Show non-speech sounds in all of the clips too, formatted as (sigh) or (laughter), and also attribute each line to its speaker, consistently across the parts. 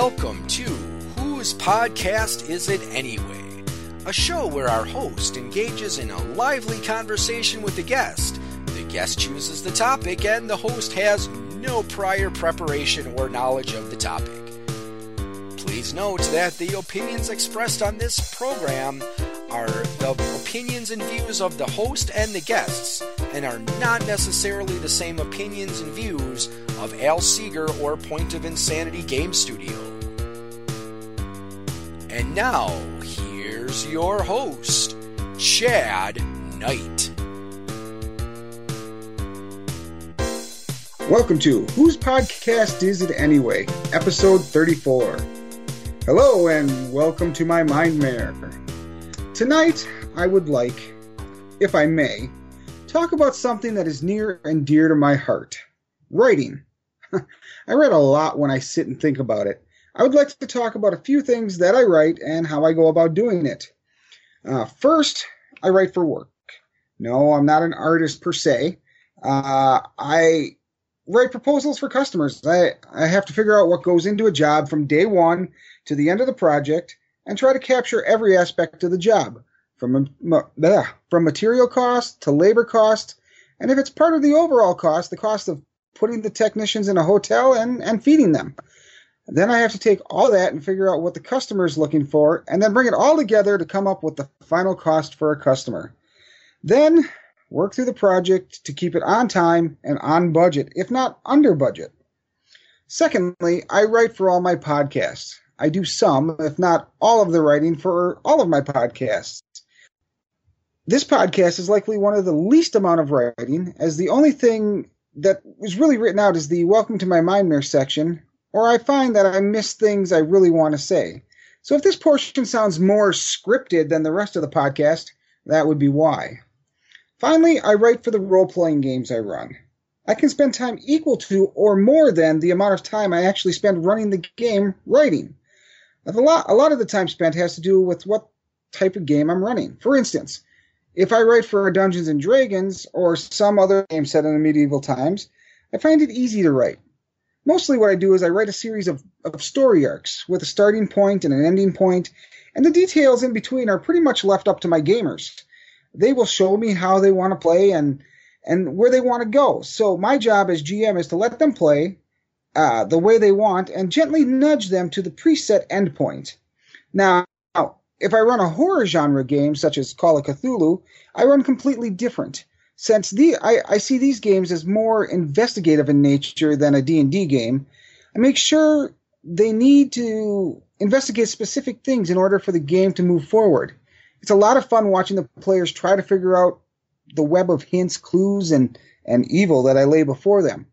Speaker 1: Welcome to Whose Podcast Is It Anyway? A show where our host engages in a lively conversation with the guest. The guest chooses the topic, and the host has no prior preparation or knowledge of the topic. Please note that the opinions expressed on this program are the opinions and views of the host and the guests, and are not necessarily the same opinions and views of Al Seeger or Point of Insanity Game Studio. And now, here's your host, Chad Knight.
Speaker 2: Welcome to Whose Podcast Is It Anyway? Episode 34. Hello, and welcome to my Mind Mare. Tonight, I would like, if I may, talk about something that is near and dear to my heart writing. (laughs) I read a lot when I sit and think about it. I would like to talk about a few things that I write and how I go about doing it. Uh, first, I write for work. No, I'm not an artist per se. Uh, I write proposals for customers. I, I have to figure out what goes into a job from day one to the end of the project and try to capture every aspect of the job from, from material cost to labor cost. And if it's part of the overall cost, the cost of putting the technicians in a hotel and, and feeding them. Then I have to take all that and figure out what the customer is looking for and then bring it all together to come up with the final cost for a customer. Then work through the project to keep it on time and on budget, if not under budget. Secondly, I write for all my podcasts. I do some, if not all of the writing for all of my podcasts. This podcast is likely one of the least amount of writing, as the only thing that was really written out is the Welcome to My Mind Mare section, or I find that I miss things I really want to say. So if this portion sounds more scripted than the rest of the podcast, that would be why. Finally, I write for the role playing games I run. I can spend time equal to or more than the amount of time I actually spend running the game writing. A lot, a lot of the time spent has to do with what type of game I'm running. For instance, if I write for Dungeons and Dragons or some other game set in the medieval times, I find it easy to write. Mostly what I do is I write a series of, of story arcs with a starting point and an ending point, and the details in between are pretty much left up to my gamers. They will show me how they want to play and and where they want to go. So my job as GM is to let them play uh, the way they want and gently nudge them to the preset endpoint. Now, if I run a horror genre game such as Call of Cthulhu, I run completely different. Since the I, I see these games as more investigative in nature than a D&D game, I make sure they need to investigate specific things in order for the game to move forward. It's a lot of fun watching the players try to figure out the web of hints, clues, and, and evil that I lay before them.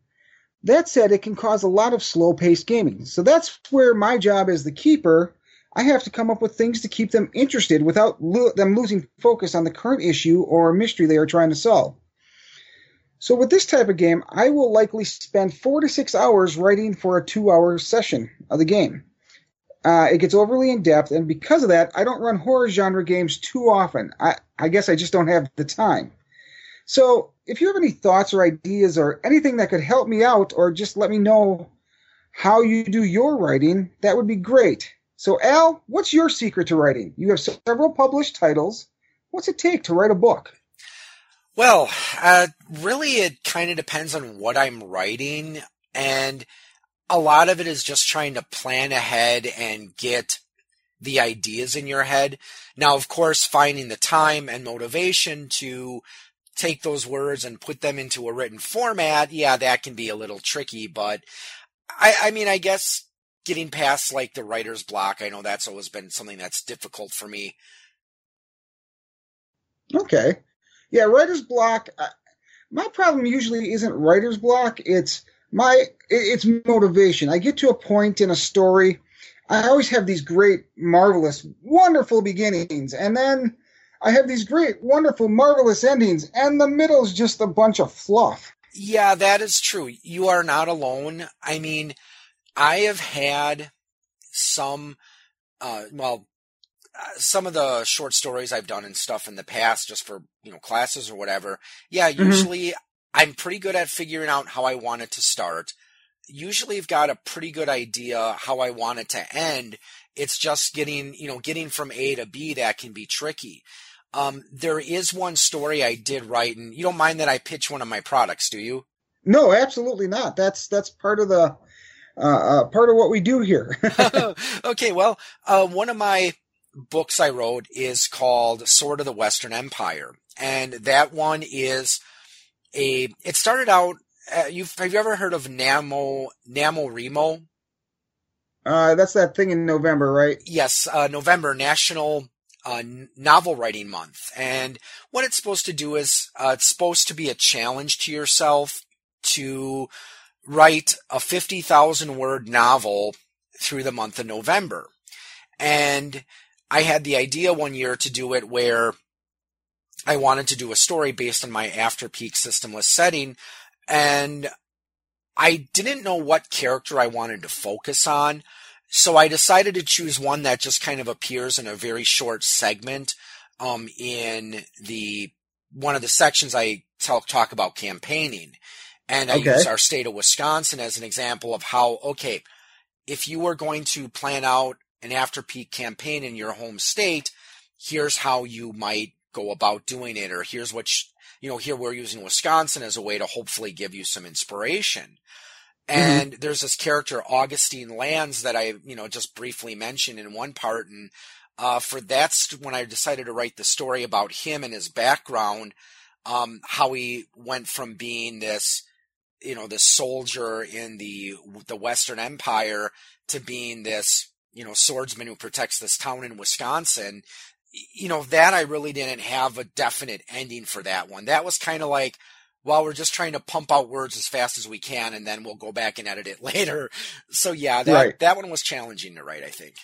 Speaker 2: That said, it can cause a lot of slow paced gaming. So that's where my job as the keeper I have to come up with things to keep them interested without lo- them losing focus on the current issue or mystery they are trying to solve. So with this type of game, I will likely spend four to six hours writing for a two-hour session of the game. Uh, it gets overly in depth, and because of that, I don't run horror genre games too often. I, I guess I just don't have the time. So if you have any thoughts or ideas or anything that could help me out, or just let me know how you do your writing, that would be great. So, Al, what's your secret to writing? You have several published titles. What's it take to write a book?
Speaker 1: Well, uh, really, it kind of depends on what I'm writing, and a lot of it is just trying to plan ahead and get the ideas in your head. Now, of course, finding the time and motivation to take those words and put them into a written format, yeah, that can be a little tricky, but I, I mean, I guess getting past like the writer's block. I know that's always been something that's difficult for me.
Speaker 2: Okay. Yeah, writer's block. Uh, my problem usually isn't writer's block. It's my it's motivation. I get to a point in a story. I always have these great, marvelous, wonderful beginnings, and then I have these great, wonderful, marvelous endings, and the middle is just a bunch of fluff.
Speaker 1: Yeah, that is true. You are not alone. I mean, I have had some, uh, well, uh, some of the short stories I've done and stuff in the past, just for you know classes or whatever. Yeah, mm-hmm. usually. I'm pretty good at figuring out how I want it to start, usually I've got a pretty good idea how I want it to end. It's just getting, you know, getting from A to B that can be tricky. Um, there is one story I did write, and you don't mind that I pitch one of my products, do you?
Speaker 2: No, absolutely not. That's that's part of the uh, uh, part of what we do here. (laughs) (laughs)
Speaker 1: okay, well, uh, one of my books I wrote is called Sword of the Western Empire, and that one is a. It started out. Uh, you've have you ever heard of Namo NaNoWriMo?
Speaker 2: Uh, that's that thing in November, right?
Speaker 1: Yes, uh, November National uh, Novel Writing Month, and what it's supposed to do is uh, it's supposed to be a challenge to yourself to write a fifty thousand word novel through the month of November, and I had the idea one year to do it where I wanted to do a story based on my after peak systemless setting. And I didn't know what character I wanted to focus on. So I decided to choose one that just kind of appears in a very short segment, um, in the, one of the sections I talk, talk about campaigning. And I okay. use our state of Wisconsin as an example of how, okay, if you are going to plan out an after peak campaign in your home state, here's how you might go about doing it, or here's what, sh- you know, here we're using Wisconsin as a way to hopefully give you some inspiration. Mm-hmm. And mm-hmm. there's this character, Augustine Lands, that I, you know, just briefly mentioned in one part. And, uh, for that's when I decided to write the story about him and his background, um, how he went from being this, you know, this soldier in the, the Western Empire to being this, you know, swordsman who protects this town in Wisconsin you know, that I really didn't have a definite ending for that one. That was kind of like, well, we're just trying to pump out words as fast as we can, and then we'll go back and edit it (laughs) later. So yeah, that right. that one was challenging to write, I think.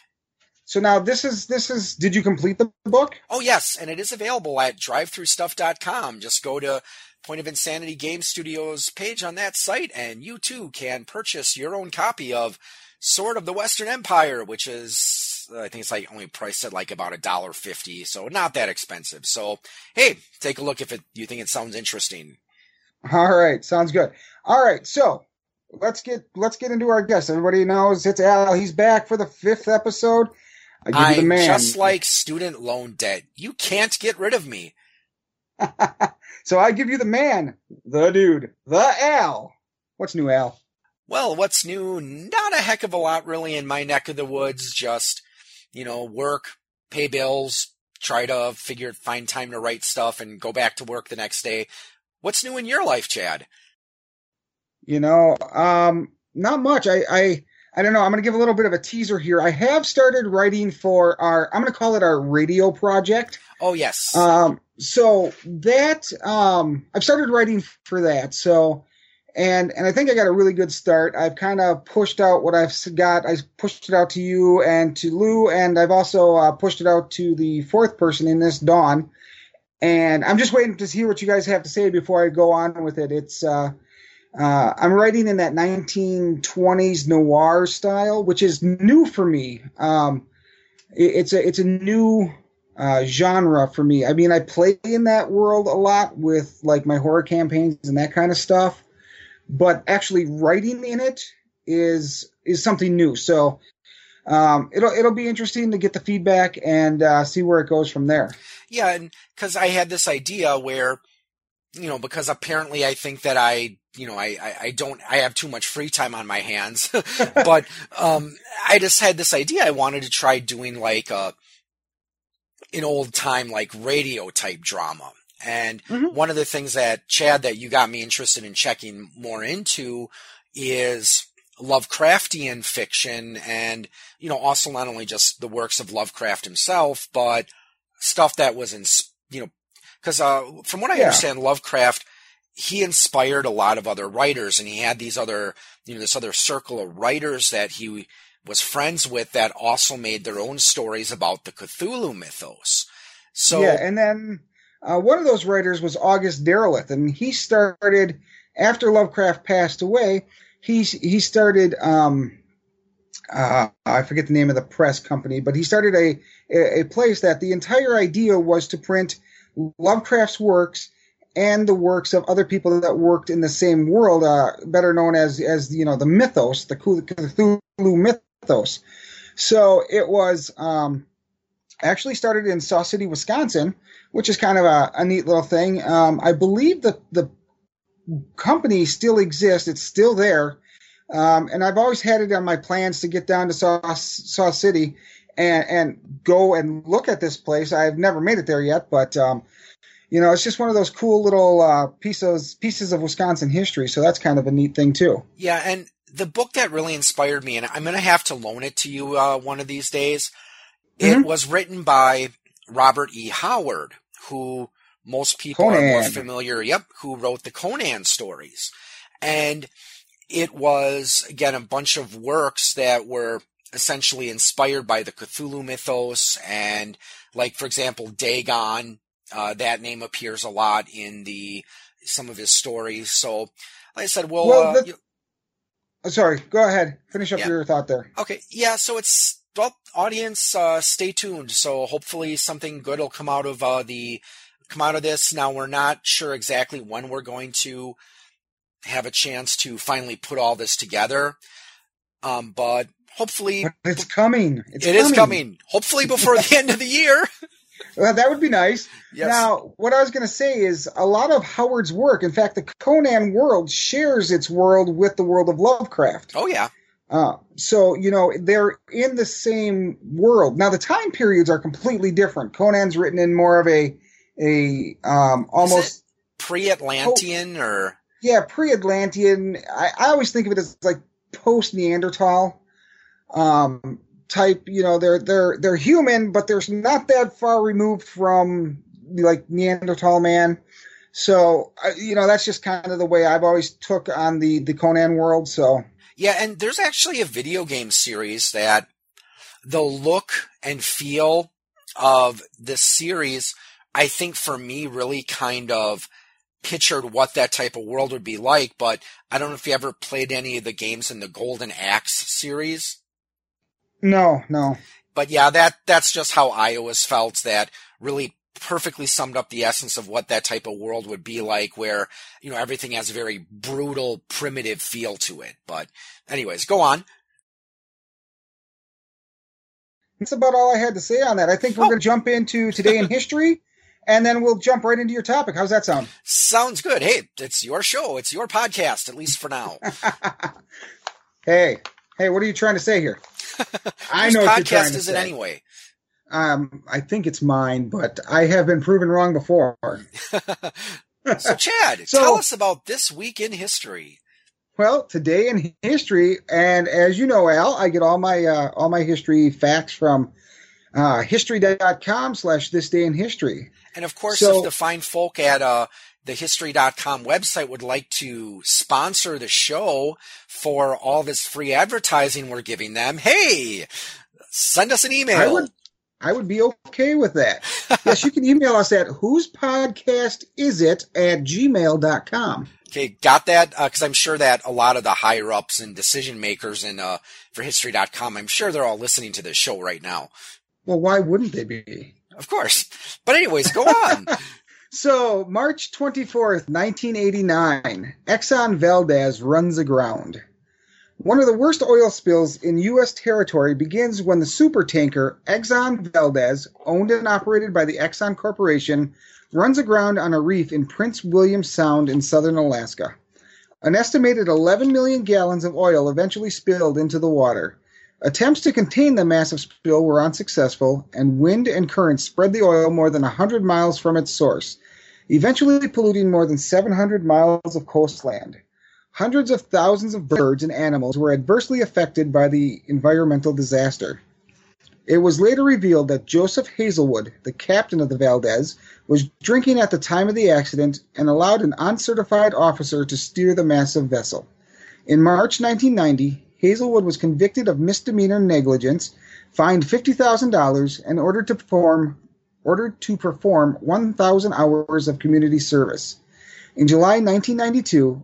Speaker 2: So now this is this is. Did you complete the book?
Speaker 1: Oh yes, and it is available at drivethroughstuff.com. Just go to Point of Insanity Game Studios page on that site, and you too can purchase your own copy of Sword of the Western Empire, which is I think it's like only priced at like about a dollar fifty, so not that expensive. So hey, take a look if it you think it sounds interesting.
Speaker 2: All right, sounds good. All right, so let's get let's get into our guest. Everybody knows it's Al. He's back for the fifth episode.
Speaker 1: I give I'm you the man. just like student loan debt. You can't get rid of me. (laughs)
Speaker 2: so I give you the man, the dude, the Al. What's new, Al?
Speaker 1: Well, what's new? Not a heck of a lot, really, in my neck of the woods. Just you know, work, pay bills, try to figure find time to write stuff and go back to work the next day. What's new in your life, Chad?
Speaker 2: You know, um, not much. I, I, I don't know. I'm going to give a little bit of a teaser here. I have started writing for our, I'm going to call it our radio project.
Speaker 1: Oh, yes.
Speaker 2: Um, so that, um, I've started writing for that. So and and I think I got a really good start. I've kind of pushed out what I've got. I pushed it out to you and to Lou, and I've also uh, pushed it out to the fourth person in this, Dawn. And I'm just waiting to hear what you guys have to say before I go on with it. It's uh, uh, I'm writing in that 1920s noir style, which is new for me. Um, it, it's a it's a new uh, genre for me. I mean, I play in that world a lot with like my horror campaigns and that kind of stuff but actually writing in it is is something new. So um, it'll it'll be interesting to get the feedback and uh, see where it goes from there.
Speaker 1: Yeah, and because I had this idea where, you know, because apparently I think that I, you know, I, I, I don't I have too much free time on my hands, (laughs) but um, I just had this idea. I wanted to try doing like a an old time like radio type drama and mm-hmm. one of the things that Chad that you got me interested in checking more into is Lovecraftian fiction and you know also not only just the works of Lovecraft himself but stuff that was in you know because uh, from what I yeah. understand Lovecraft he inspired a lot of other writers and he had these other you know this other circle of writers that he was friends with that also made their own stories about the Cthulhu mythos. So
Speaker 2: yeah, and then uh, one of those writers was August Derleth, and he started after Lovecraft passed away. He he started um, uh, I forget the name of the press company, but he started a a place that the entire idea was to print Lovecraft's works and the works of other people that worked in the same world, uh, better known as as you know the mythos, the Cthulhu mythos. So it was um, actually started in Sauk City, Wisconsin, which is kind of a, a neat little thing. Um, I believe the the company still exists; it's still there, um, and I've always had it on my plans to get down to Sauk, Sauk City and and go and look at this place. I've never made it there yet, but um, you know, it's just one of those cool little uh, pieces pieces of Wisconsin history. So that's kind of a neat thing too.
Speaker 1: Yeah, and the book that really inspired me, and I'm going to have to loan it to you uh, one of these days. Mm-hmm. It was written by Robert E. Howard, who most people Conan. are more familiar. Yep, who wrote the Conan stories, and it was again a bunch of works that were essentially inspired by the Cthulhu mythos and like for example Dagon uh, that name appears a lot in the some of his stories. So, like I said, well, well uh, you,
Speaker 2: oh, sorry, go ahead, finish up yeah. your thought there.
Speaker 1: Okay, yeah. So it's well, audience, uh, stay tuned. So hopefully something good will come out of uh, the come out of this. Now we're not sure exactly when we're going to have a chance to finally put all this together, um, but hopefully
Speaker 2: but it's coming.
Speaker 1: It's it coming. Is coming. Hopefully before the end of the year. (laughs)
Speaker 2: Well, that would be nice. Yes. Now, what I was going to say is a lot of Howard's work, in fact, the Conan world shares its world with the world of Lovecraft.
Speaker 1: Oh, yeah.
Speaker 2: Uh, so, you know, they're in the same world. Now, the time periods are completely different. Conan's written in more of a, a, um, almost.
Speaker 1: Pre Atlantean oh, or?
Speaker 2: Yeah, pre Atlantean. I, I always think of it as like post Neanderthal. Um, type. You know, they're they're they're human, but they're not that far removed from like Neanderthal man. So you know, that's just kind of the way I've always took on the the Conan world. So
Speaker 1: yeah, and there's actually a video game series that the look and feel of the series, I think for me really kind of pictured what that type of world would be like, but I don't know if you ever played any of the games in the Golden Axe series.
Speaker 2: No, no.
Speaker 1: But yeah, that that's just how I always felt that really perfectly summed up the essence of what that type of world would be like where, you know, everything has a very brutal, primitive feel to it. But anyways, go on.
Speaker 2: That's about all I had to say on that. I think we're oh. going to jump into today in (laughs) history and then we'll jump right into your topic. How's that sound?
Speaker 1: Sounds good. Hey, it's your show. It's your podcast, at least for now. (laughs)
Speaker 2: hey, hey, what are you trying to say here? (laughs)
Speaker 1: I know podcast is it anyway?
Speaker 2: Um, I think it's mine, but I have been proven wrong before. (laughs)
Speaker 1: so, Chad, (laughs) so, tell us about this week in history.
Speaker 2: Well, today in history, and as you know, Al, I get all my uh, all my history facts from uh, history.com slash this day in history.
Speaker 1: And of course, so, if the fine folk at uh, the history.com website would like to sponsor the show for all this free advertising we're giving them, hey, send us an email.
Speaker 2: I would, I would be okay with that. (laughs) yes, you can email us at whose podcast is it at gmail.com.
Speaker 1: Okay, got that? Because uh, I'm sure that a lot of the higher ups and decision makers in uh, for history.com, I'm sure they're all listening to this show right now.
Speaker 2: Well, why wouldn't they be?
Speaker 1: Of course. But anyways, go on. (laughs)
Speaker 2: So, March 24th, 1989, Exxon Valdez runs aground. One of the worst oil spills in U.S. territory begins when the supertanker Exxon Valdez, owned and operated by the Exxon Corporation, runs aground on a reef in Prince William Sound in southern Alaska. An estimated 11 million gallons of oil eventually spilled into the water. Attempts to contain the massive spill were unsuccessful, and wind and currents spread the oil more than 100 miles from its source, eventually polluting more than 700 miles of coastland. Hundreds of thousands of birds and animals were adversely affected by the environmental disaster. It was later revealed that Joseph Hazelwood, the captain of the Valdez, was drinking at the time of the accident and allowed an uncertified officer to steer the massive vessel. In March 1990, Hazelwood was convicted of misdemeanor negligence, fined $50,000, and ordered to perform ordered to perform 1,000 hours of community service. In July 1992,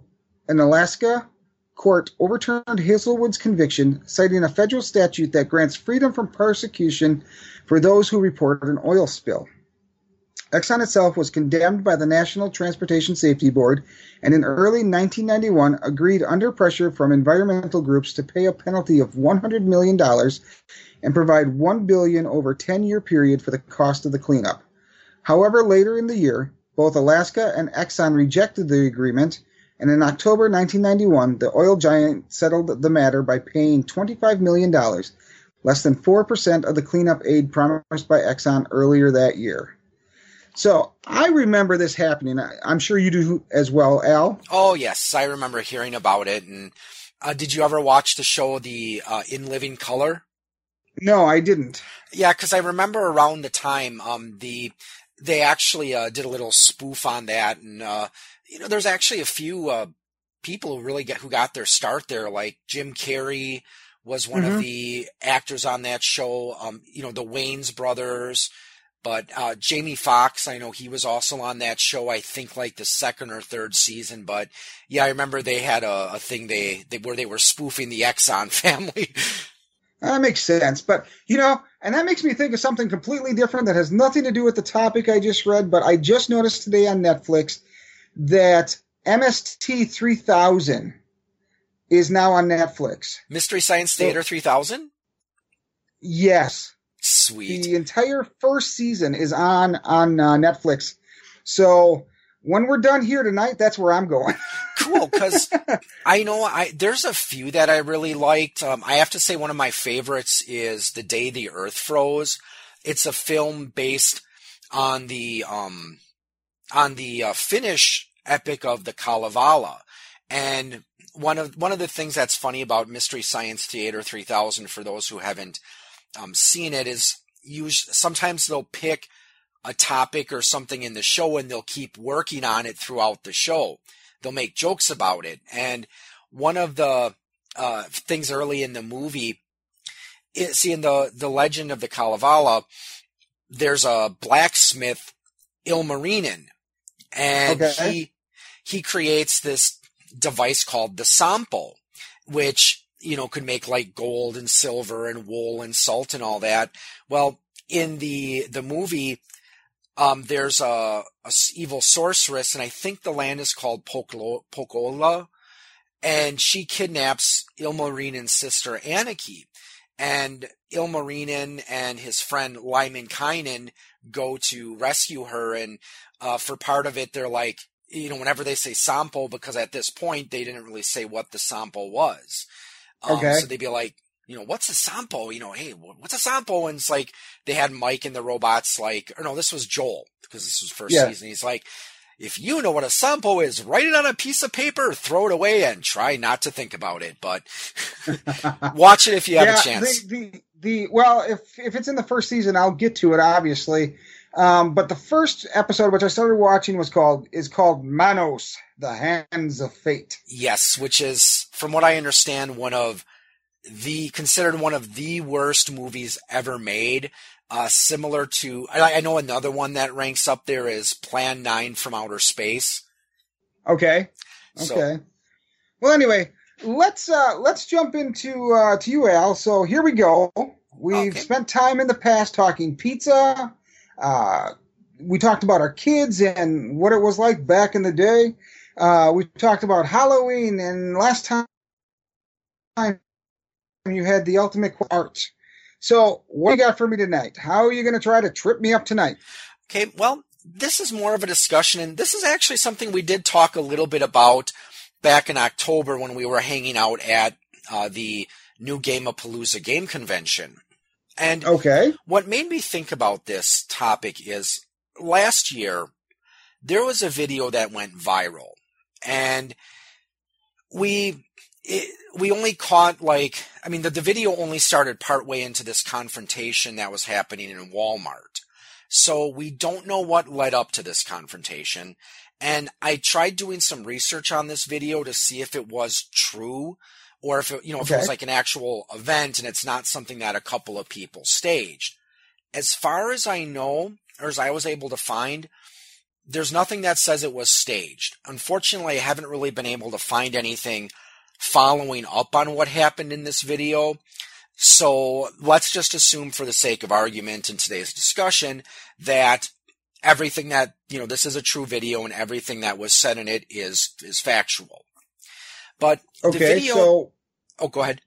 Speaker 2: an Alaska court overturned Hazelwood's conviction, citing a federal statute that grants freedom from persecution for those who report an oil spill. Exxon itself was condemned by the National Transportation Safety Board and in early 1991 agreed under pressure from environmental groups to pay a penalty of $100 million and provide 1 billion over a 10-year period for the cost of the cleanup. However, later in the year, both Alaska and Exxon rejected the agreement, and in October 1991, the oil giant settled the matter by paying $25 million, less than 4% of the cleanup aid promised by Exxon earlier that year. So I remember this happening. I'm sure you do as well, Al.
Speaker 1: Oh yes, I remember hearing about it. And uh, did you ever watch the show, the uh, In Living Color?
Speaker 2: No, I didn't.
Speaker 1: Yeah, because I remember around the time um, the they actually uh, did a little spoof on that, and uh, you know, there's actually a few uh, people who really get who got their start there, like Jim Carrey was one mm-hmm. of the actors on that show. Um, you know, the Wayans brothers. But uh, Jamie Foxx, I know he was also on that show. I think like the second or third season. But yeah, I remember they had a, a thing they, they where they were spoofing the Exxon (laughs) family.
Speaker 2: That makes sense. But, you know, and that makes me think of something completely different that has nothing to do with the topic I just read, but I just noticed today on Netflix that MST 3000 is now on Netflix.
Speaker 1: Mystery Science Theater so, 3000?
Speaker 2: Yes.
Speaker 1: Sweet.
Speaker 2: The entire first season is on on uh, Netflix. So when we're done here tonight, that's where I'm going. (laughs)
Speaker 1: cool, because I know I there's a few that I really liked. Um, I have to say one of my favorites is The Day the Earth Froze. It's a film based on the um, on the uh, Finnish epic of the Kalevala, and one of one of the things that's funny about Mystery Science Theater 3000 for those who haven't um, seen it is use sometimes they'll pick a topic or something in the show and they'll keep working on it throughout the show. They'll make jokes about it. And one of the uh, things early in the movie, it, see in the the legend of the Kalevala, there's a blacksmith, Ilmarinen, and okay. he he creates this device called the Sampo, which you know, could make like gold and silver and wool and salt and all that. Well, in the the movie, um, there's a, a, evil sorceress, and I think the land is called Pohjola, and she kidnaps Ilmarinen's sister Annikki, and Ilmarinen and his friend Lemminkainen go to rescue her, and uh, for part of it, they're like, you know, whenever they say Sampo, because at this point they didn't really say what the Sampo was. Um, okay. So they'd be like, you know, what's a sampo? You know, hey, what's a sampo? And it's like they had Mike and the robots like, or no, this was Joel because this was first yeah. season. He's like, if you know what a sampo is, write it on a piece of paper, throw it away, and try not to think about it. But (laughs) watch it if you have yeah, a chance.
Speaker 2: The, the, the well, if if it's in the first season, I'll get to it obviously. Um, but the first episode, which I started watching, was called is called Manos, the Hands of Fate.
Speaker 1: Yes, which is, from what I understand, one of the considered one of the worst movies ever made. Uh, similar to, I, I know another one that ranks up there is Plan Nine from Outer Space.
Speaker 2: Okay. Okay. So, well, anyway, let's uh, let's jump into uh, to you, Al. So here we go. We've okay. spent time in the past talking pizza. Uh, we talked about our kids and what it was like back in the day. Uh, we talked about Halloween, and last time you had the ultimate art. So, what do you got for me tonight? How are you going to try to trip me up tonight?
Speaker 1: Okay, well, this is more of a discussion, and this is actually something we did talk a little bit about back in October when we were hanging out at uh, the New Game of Palooza Game Convention. And
Speaker 2: okay.
Speaker 1: what made me think about this topic is last year there was a video that went viral, and we it, we only caught like I mean the, the video only started partway into this confrontation that was happening in Walmart. So we don't know what led up to this confrontation. And I tried doing some research on this video to see if it was true or if it, you know, if okay. it was like an actual event and it's not something that a couple of people staged. As far as I know, or as I was able to find, there's nothing that says it was staged. Unfortunately, I haven't really been able to find anything following up on what happened in this video. So let's just assume for the sake of argument in today's discussion that everything that you know this is a true video and everything that was said in it is is factual. But
Speaker 2: okay,
Speaker 1: the video.
Speaker 2: So
Speaker 1: oh, go ahead.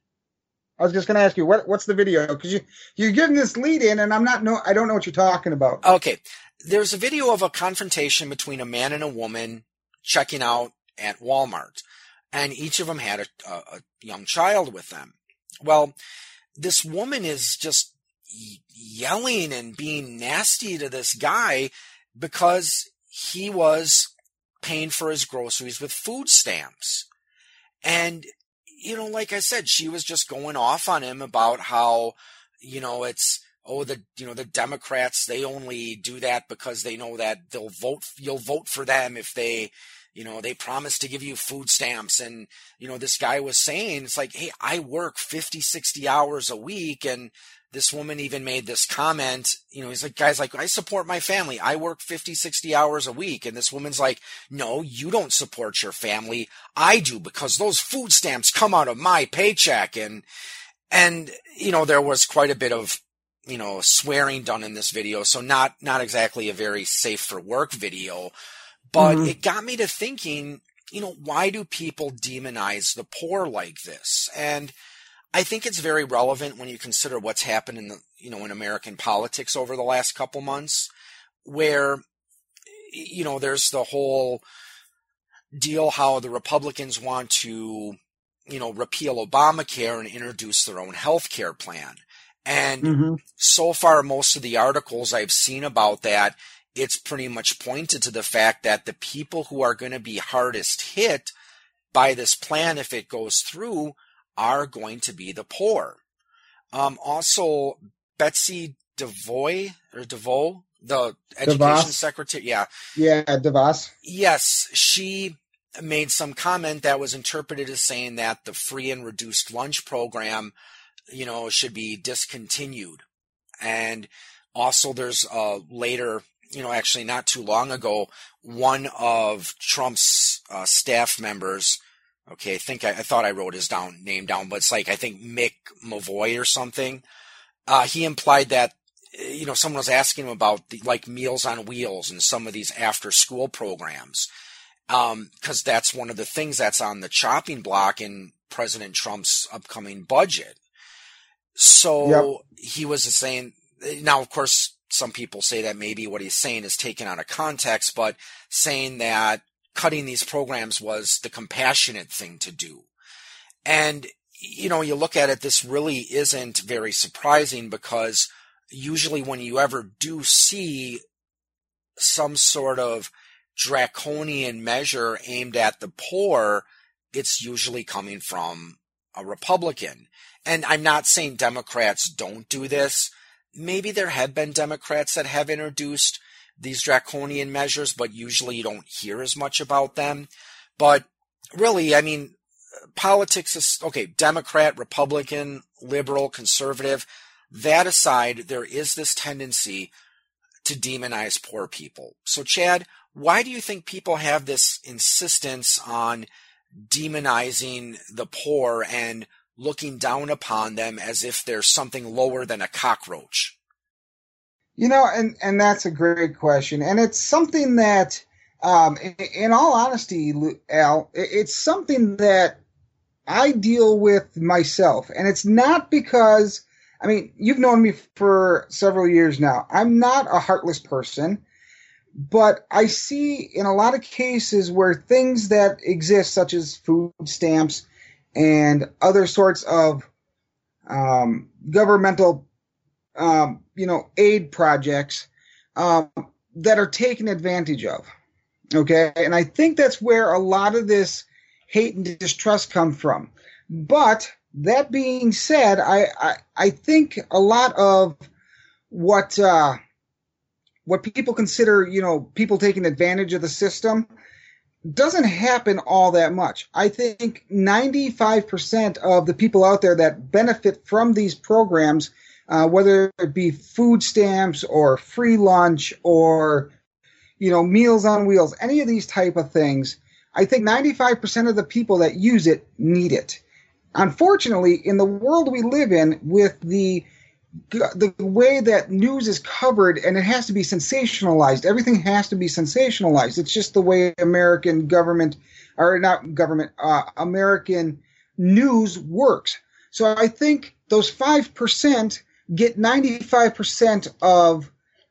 Speaker 2: I was just going to ask you what what's the video because you you're giving this lead in and I'm not no I don't know what you're talking about.
Speaker 1: Okay, there's a video of a confrontation between a man and a woman checking out at Walmart, and each of them had a, a, a young child with them. Well, this woman is just yelling and being nasty to this guy because he was paying for his groceries with food stamps. And, you know, like I said, she was just going off on him about how, you know, it's, oh, the, you know, the Democrats, they only do that because they know that they'll vote, you'll vote for them if they, you know, they promised to give you food stamps. And, you know, this guy was saying, it's like, hey, I work 50, 60 hours a week and this woman even made this comment, you know, he's like, guys, like, I support my family. I work 50, 60 hours a week. And this woman's like, no, you don't support your family. I do because those food stamps come out of my paycheck. And, and, you know, there was quite a bit of, you know, swearing done in this video. So not, not exactly a very safe for work video, but mm-hmm. it got me to thinking, you know, why do people demonize the poor like this? And, I think it's very relevant when you consider what's happened in the you know in American politics over the last couple months, where you know there's the whole deal how the Republicans want to you know repeal Obamacare and introduce their own health care plan. And mm-hmm. so far, most of the articles I've seen about that, it's pretty much pointed to the fact that the people who are going to be hardest hit by this plan, if it goes through, are going to be the poor. Um, also, Betsy DeVoy or DeVoe, the education DeVos. secretary. Yeah.
Speaker 2: Yeah, DeVos.
Speaker 1: Yes. She made some comment that was interpreted as saying that the free and reduced lunch program, you know, should be discontinued. And also there's a later, you know, actually not too long ago, one of Trump's uh, staff members Okay, I think I, I, thought I wrote his down name down, but it's like I think Mick Mavoy or something. Uh, he implied that you know someone was asking him about the, like Meals on Wheels and some of these after school programs, because um, that's one of the things that's on the chopping block in President Trump's upcoming budget. So yep. he was saying now, of course, some people say that maybe what he's saying is taken out of context, but saying that cutting these programs was the compassionate thing to do. And, you know, you look at it, this really isn't very surprising because usually when you ever do see some sort of draconian measure aimed at the poor, it's usually coming from a Republican. And I'm not saying Democrats don't do this. Maybe there have been Democrats that have introduced these draconian measures, but usually you don't hear as much about them. But really, I mean, politics is okay, Democrat, Republican, liberal, conservative. That aside, there is this tendency to demonize poor people. So, Chad, why do you think people have this insistence on demonizing the poor and looking down upon them as if they're something lower than a cockroach?
Speaker 2: You know, and and that's a great question, and it's something that, um, in, in all honesty, Al, it's something that I deal with myself, and it's not because. I mean, you've known me for several years now. I'm not a heartless person, but I see in a lot of cases where things that exist, such as food stamps and other sorts of um, governmental um, you know, aid projects um, that are taken advantage of. Okay, and I think that's where a lot of this hate and distrust come from. But that being said, I I, I think a lot of what uh, what people consider, you know, people taking advantage of the system doesn't happen all that much. I think 95% of the people out there that benefit from these programs uh, whether it be food stamps or free lunch or you know meals on wheels any of these type of things i think 95% of the people that use it need it unfortunately in the world we live in with the the way that news is covered and it has to be sensationalized. Everything has to be sensationalized. It's just the way american government or not government uh, american news works. So i think those 5% get 95% of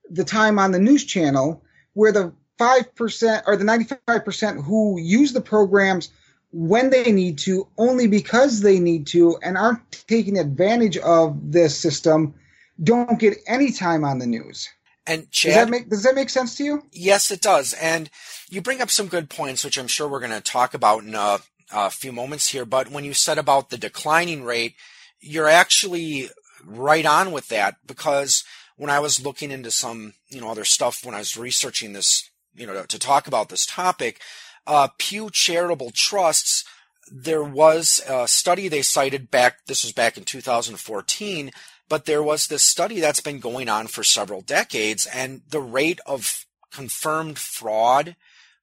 Speaker 2: the time on the news channel where the 5% or the 95% who use the programs when they need to, only because they need to, and aren't taking advantage of this system, don't get any time on the news.
Speaker 1: And Chad,
Speaker 2: does that make does that make sense to you?
Speaker 1: Yes, it does. And you bring up some good points, which I'm sure we're going to talk about in a, a few moments here. But when you said about the declining rate, you're actually right on with that because when I was looking into some, you know, other stuff when I was researching this, you know, to, to talk about this topic, uh, Pew Charitable Trusts, there was a study they cited back, this was back in 2014, but there was this study that's been going on for several decades, and the rate of confirmed fraud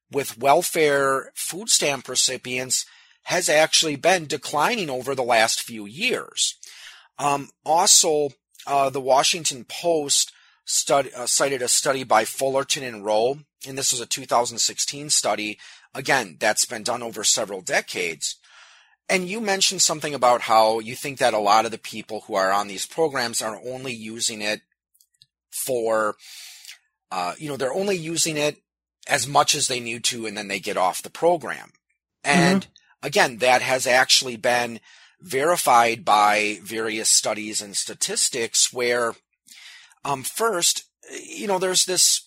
Speaker 1: with welfare food stamp recipients has actually been declining over the last few years. Um, also, uh, the Washington Post study, uh, cited a study by Fullerton and Rowe, and this was a 2016 study Again, that's been done over several decades. And you mentioned something about how you think that a lot of the people who are on these programs are only using it for, uh, you know, they're only using it as much as they need to and then they get off the program. And mm-hmm. again, that has actually been verified by various studies and statistics where, um, first, you know, there's this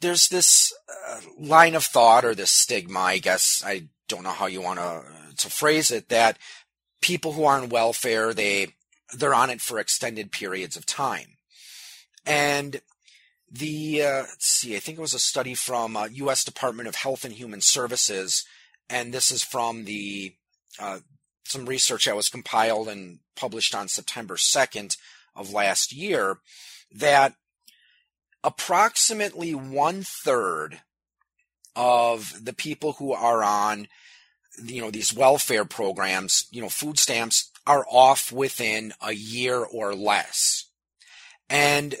Speaker 1: there's this uh, line of thought or this stigma, I guess I don't know how you want to to phrase it, that people who are on welfare they they're on it for extended periods of time, and the uh, let's see, I think it was a study from uh, U.S. Department of Health and Human Services, and this is from the uh, some research that was compiled and published on September 2nd of last year that approximately one third of the people who are on you know these welfare programs you know food stamps are off within a year or less and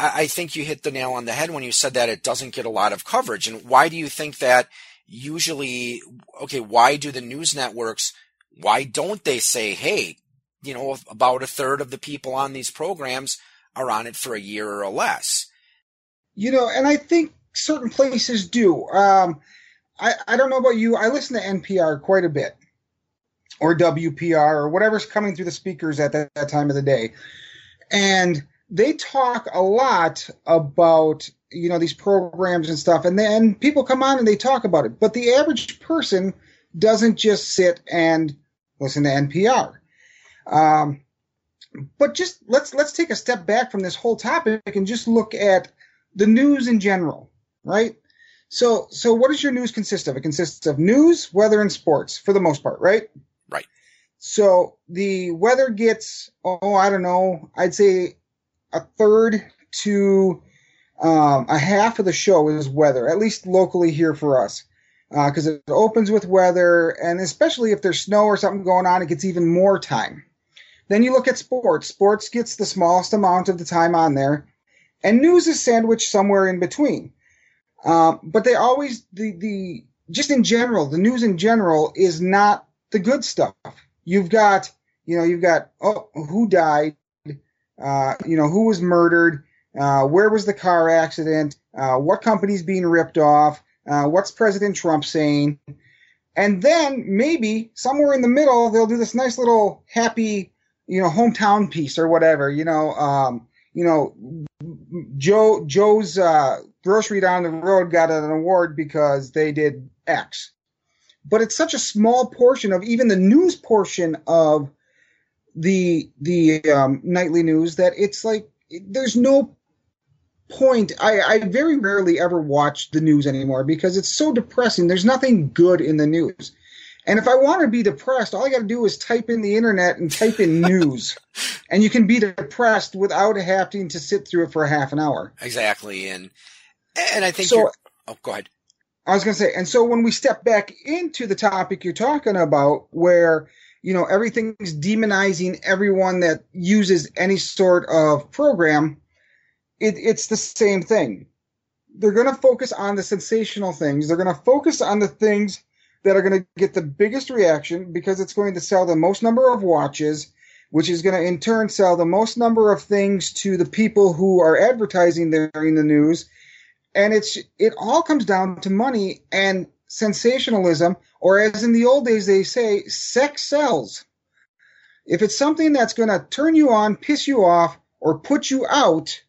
Speaker 1: I think you hit the nail on the head when you said that it doesn't get a lot of coverage. And why do you think that usually, okay, why do the news networks, why don't they say, hey, you know, about a third of the people on these programs are on it for a year or less?
Speaker 2: You know, and I think certain places do. Um, I, I don't know about you. I listen to NPR quite a bit, or WPR, or whatever's coming through the speakers at that, that time of the day. And they talk a lot about you know these programs and stuff and then people come on and they talk about it but the average person doesn't just sit and listen to npr um, but just let's let's take a step back from this whole topic and just look at the news in general, right? So, so what does your news consist of? It consists of news, weather, and sports for the most part, right?
Speaker 1: Right.
Speaker 2: So the weather gets, oh, I don't know, I'd say a third to um, a half of the show is weather, at least locally here for us, because uh, it opens with weather, and especially if there's snow or something going on, it gets even more time. Then you look at sports. Sports gets the smallest amount of the time on there and news is sandwiched somewhere in between. Um, but they always the the just in general, the news in general is not the good stuff. You've got you know you've got oh who died, uh, you know who was murdered, uh, where was the car accident, uh, what company's being ripped off, uh, what's President Trump saying, and then maybe somewhere in the middle they'll do this nice little happy you know hometown piece or whatever you know um, you know, Joe Joe's uh, grocery down the road got an award because they did X. But it's such a small portion of even the news portion of the the um, nightly news that it's like there's no point. I, I very rarely ever watch the news anymore because it's so depressing. There's nothing good in the news. And if I want to be depressed, all I got to do is type in the internet and type in news, (laughs) and you can be depressed without having to sit through it for a half an hour.
Speaker 1: Exactly, and and I think so. Oh, go ahead.
Speaker 2: I was going to say, and so when we step back into the topic you're talking about, where you know, everything's demonizing everyone that uses any sort of program. It, it's the same thing. They're going to focus on the sensational things. They're going to focus on the things that are going to get the biggest reaction because it's going to sell the most number of watches, which is going to in turn sell the most number of things to the people who are advertising during the news. And it's it all comes down to money and sensationalism, or as in the old days they say, sex sells. If it's something that's going to turn you on, piss you off, or put you out,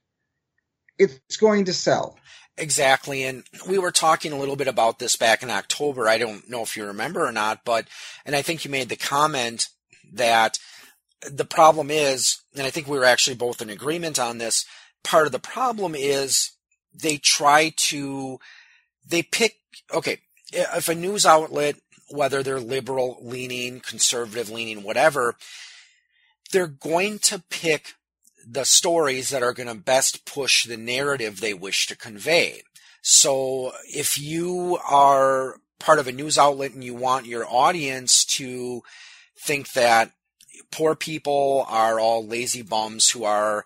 Speaker 2: it's going to sell.
Speaker 1: Exactly. And we were talking a little bit about this back in October. I don't know if you remember or not, but, and I think you made the comment that the problem is, and I think we were actually both in agreement on this, part of the problem is they try to, they pick, okay, if a news outlet, whether they're liberal leaning, conservative leaning, whatever, they're going to pick the stories that are going to best push the narrative they wish to convey. So if you are part of a news outlet and you want your audience to think that poor people are all lazy bums who are,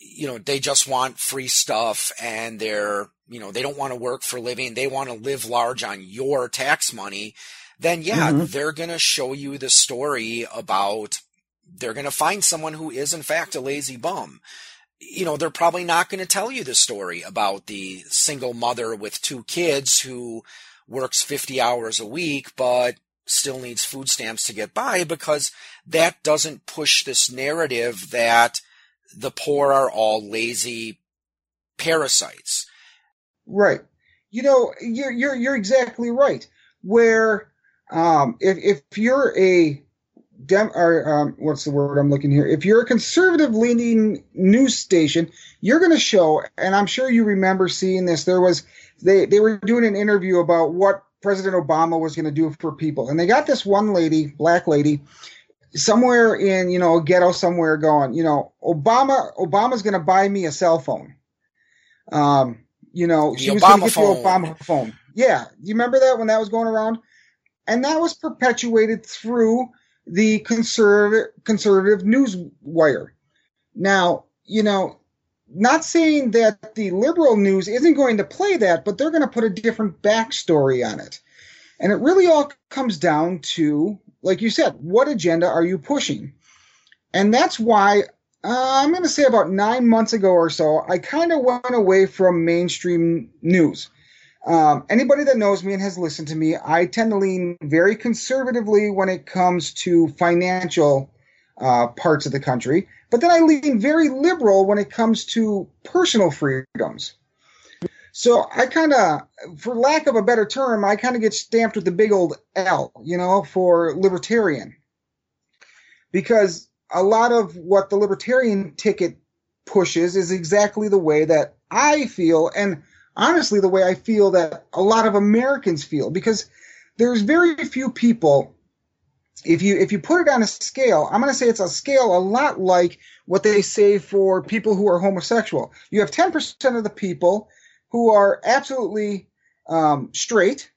Speaker 1: you know, they just want free stuff and they're, you know, they don't want to work for a living. They want to live large on your tax money. Then yeah, mm-hmm. they're going to show you the story about they're going to find someone who is in fact a lazy bum. You know, they're probably not going to tell you the story about the single mother with two kids who works 50 hours a week, but still needs food stamps to get by because that doesn't push this narrative that the poor are all lazy parasites.
Speaker 2: Right. You know, you're you're you're exactly right. Where um, if if you're a dem or um, what's the word I'm looking here? If you're a conservative leaning news station, you're going to show, and I'm sure you remember seeing this. There was they they were doing an interview about what President Obama was going to do for people, and they got this one lady, black lady, somewhere in you know a ghetto somewhere, going, you know, Obama Obama's going to buy me a cell phone. Um, you know,
Speaker 1: the she was going to get
Speaker 2: the Obama phone. Yeah, you remember that when that was going around, and that was perpetuated through the conservative conservative news wire. Now, you know, not saying that the liberal news isn't going to play that, but they're going to put a different backstory on it. And it really all comes down to, like you said, what agenda are you pushing? And that's why uh, I'm going to say about nine months ago or so, I kind of went away from mainstream news. Um, anybody that knows me and has listened to me, I tend to lean very conservatively when it comes to financial uh, parts of the country, but then I lean very liberal when it comes to personal freedoms. So I kind of, for lack of a better term, I kind of get stamped with the big old L, you know, for libertarian. Because a lot of what the libertarian ticket pushes is exactly the way that I feel, and honestly, the way I feel that a lot of Americans feel, because there's very few people. If you if you put it on a scale, I'm going to say it's a scale a lot like what they say for people who are homosexual. You have 10% of the people who are absolutely um, straight.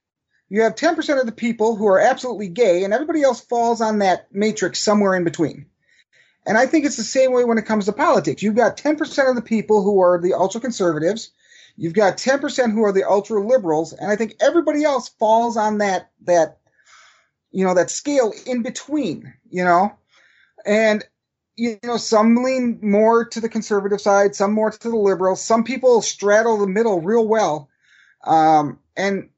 Speaker 2: You have 10% of the people who are absolutely gay, and everybody else falls on that matrix somewhere in between. And I think it's the same way when it comes to politics. You've got 10% of the people who are the ultra conservatives. You've got 10% who are the ultra liberals. And I think everybody else falls on that, that, you know, that scale in between, you know? And, you know, some lean more to the conservative side, some more to the liberal. Some people straddle the middle real well. Um, and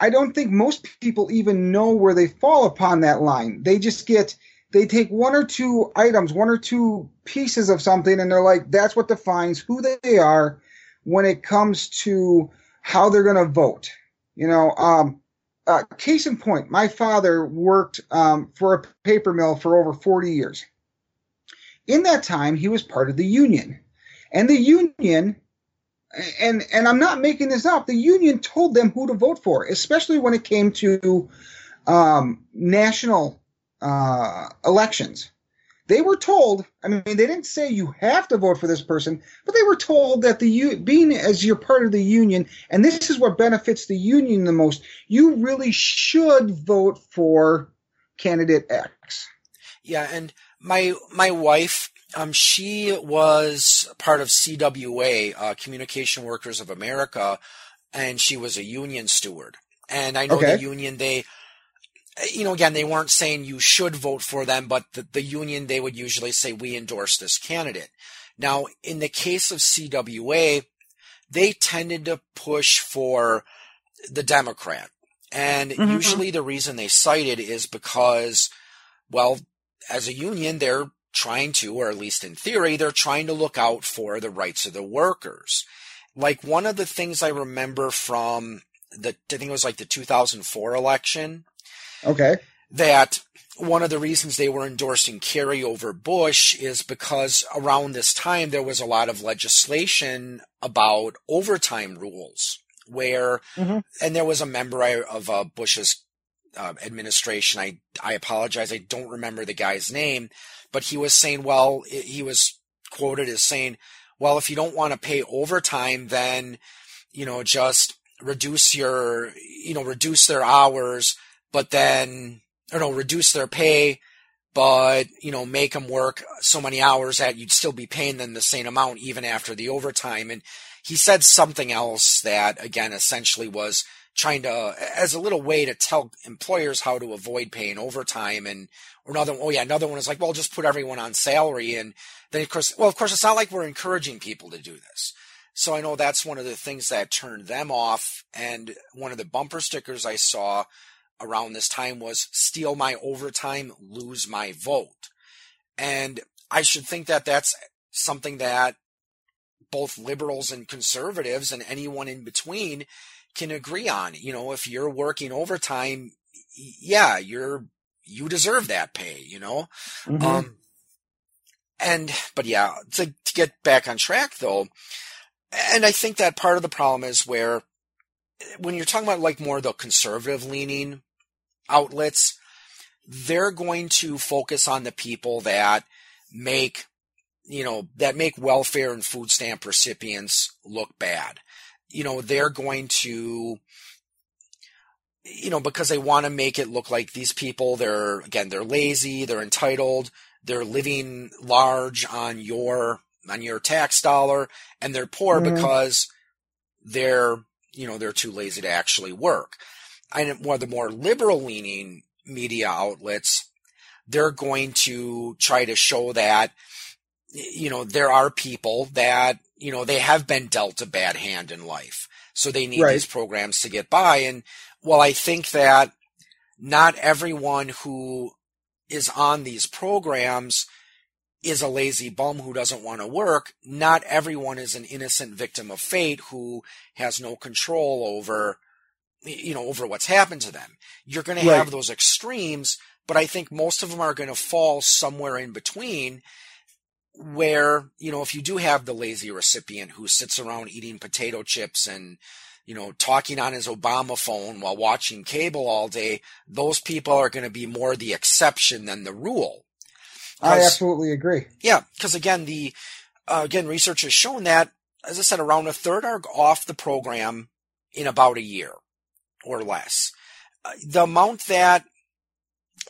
Speaker 2: I don't think most people even know where they fall upon that line. They just get, they take one or two items, one or two pieces of something, and they're like, that's what defines who they are when it comes to how they're going to vote. You know, um, uh, case in point, my father worked um, for a paper mill for over 40 years. In that time, he was part of the union. And the union, and, and I'm not making this up, the union told them who to vote for, especially when it came to um, national uh, elections. They were told, I mean, they didn't say you have to vote for this person, but they were told that the being as you're part of the union, and this is what benefits the union the most, you really should vote for candidate X.
Speaker 1: Yeah, and my my wife, um, she was part of CWA, uh, Communication Workers of America, and she was a union steward. And I know
Speaker 2: Okay.
Speaker 1: the union, they, you know, again, they weren't saying you should vote for them, but the, the union, they would usually say, we endorse this candidate. Now, in the case of CWA, they tended to push for the Democrat. And
Speaker 2: Mhm.
Speaker 1: usually the reason they cited is because, well, as a union, they're trying to, or at least in theory, they're trying to look out for the rights of the workers. Like one of the things I remember from the, I think it was like the 2004 election,
Speaker 2: Okay.
Speaker 1: that one of the reasons they were endorsing Kerry over Bush is because around this time there was a lot of legislation about overtime rules where,
Speaker 2: Mhm.
Speaker 1: and there was a member of uh, Bush's uh, administration. I I apologize, I don't remember the guy's name, but he was saying, well, he was quoted as saying, well, if you don't want to pay overtime, then you know just reduce your you know reduce their hours but then or no reduce their pay but you know make them work so many hours that you'd still be paying them the same amount even after the overtime. And he said something else that again essentially was trying to as a little way to tell employers how to avoid paying overtime and another oh yeah another one is like well just put everyone on salary. And then of course well of course it's not like we're encouraging people to do this. So I know that's one of the things that turned them off. And one of the bumper stickers I saw around this time was steal my overtime, lose my vote. And I should think that that's something that both liberals and conservatives and anyone in between can agree on. You know, if you're working overtime, yeah, you're, you deserve that pay, you know?
Speaker 2: Mhm.
Speaker 1: Um, and, but yeah, to, to get back on track though, and I think that part of the problem is where when you're talking about like more the conservative leaning outlets, they're going to focus on the people that make, you know, that make welfare and food stamp recipients look bad. You know, they're going to, you know, because they want to make it look like these people, they're, again, they're lazy, they're entitled, they're living large on your, on your tax dollar, and they're poor
Speaker 2: Mhm.
Speaker 1: because they're, you know, they're too lazy to actually work. And one of the more liberal leaning media outlets, they're going to try to show that, you know, there are people that, you know, they have been dealt a bad hand in life. So they need
Speaker 2: Right.
Speaker 1: these programs to get by. And while I think that not everyone who is on these programs is a lazy bum who doesn't want to work, not everyone is an innocent victim of fate who has no control over, you know, over what's happened to them. You're going to
Speaker 2: Right.
Speaker 1: have those extremes, but I think most of them are going to fall somewhere in between where, you know, if you do have the lazy recipient who sits around eating potato chips and, you know, talking on his Obama phone while watching cable all day, those people are going to be more the exception than the rule.
Speaker 2: I absolutely agree.
Speaker 1: yeah, because again, the uh, again research has shown that, as I said, around a third are off the program in about a year or less. Uh, the amount that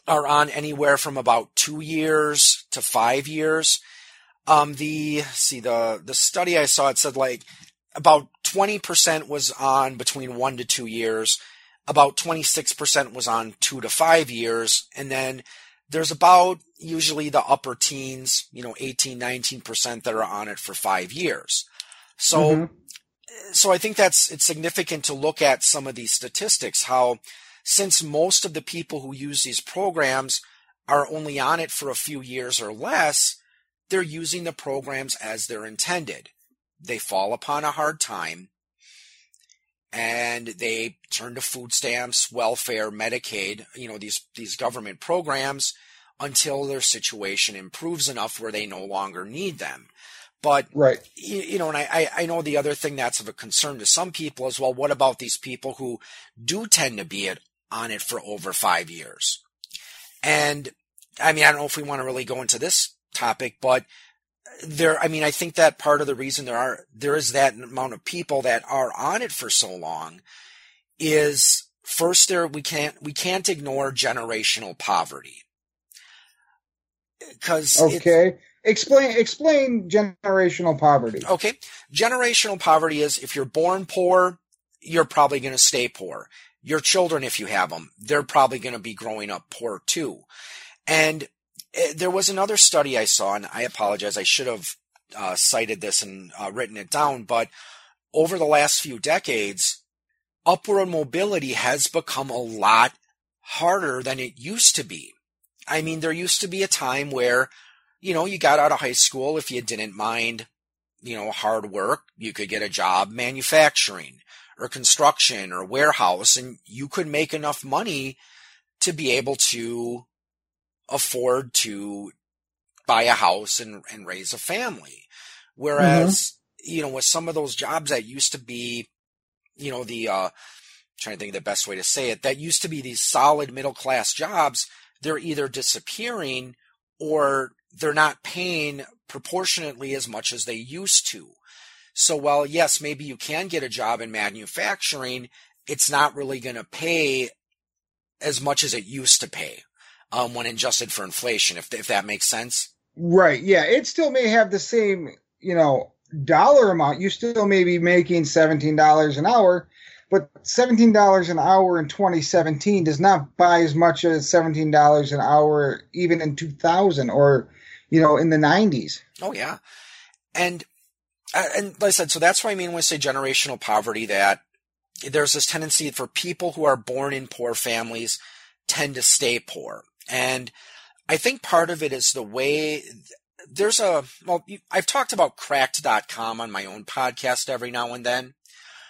Speaker 1: are on anywhere from about two years to five years. Um, the see the the study I saw it said like about twenty percent was on between one to two years. About twenty six percent was on two to five years, and then there's about usually the upper teens, you know, 18, 19% that are on it for five years. So,
Speaker 2: Mhm.
Speaker 1: so I think that's, it's significant to look at some of these statistics, how since most of the people who use these programs are only on it for a few years or less, they're using the programs as they're intended. They fall upon a hard time and they turn to food stamps, welfare, Medicaid, you know, these, these government programs until their situation improves enough where they no longer need them. But
Speaker 2: Right.
Speaker 1: you, you know, and I, I I know the other thing that's of a concern to some people is, well, what about these people who do tend to be it, on it for over five years? And I mean, I don't know if we want to really go into this topic, but there, I mean, I think that part of the reason there are, there is that amount of people that are on it for so long is first there we can't we can't ignore generational poverty. Because
Speaker 2: okay. Explain explain generational poverty.
Speaker 1: Okay. Generational poverty is if you're born poor you're probably going to stay poor. Your children if you have them they're probably going to be growing up poor too. And there was another study i saw and i apologize i should have uh, cited this and uh, written it down but over the last few decades upward mobility has become a lot harder than it used to be. I mean, there used to be a time where, you know, you got out of high school if you didn't mind, you know, hard work, you could get a job manufacturing or construction or warehouse and you could make enough money to be able to afford to buy a house and, and raise a family. Whereas, mm-hmm. you know, with some of those jobs that used to be you know, the, uh, trying to think of the best way to say it, that used to be these solid middle class jobs, they're either disappearing or they're not paying proportionately as much as they used to. So while yes, maybe you can get a job in manufacturing, it's not really going to pay as much as it used to pay um, when adjusted for inflation, if, if that makes sense.
Speaker 2: Right. Yeah. It still may have the same, you know, dollar amount, you still may be making $17 an hour, but $17 an hour in 2017 does not buy as much as $17 an hour even in 2000 or, you know, in the 90s.
Speaker 1: Oh, yeah. And, uh, and like I said, so that's what I mean when I say generational poverty, that there's this tendency for people who are born in poor families tend to stay poor. And I think part of it is the way there's a well i've talked about cracked.com on my own podcast every now and then.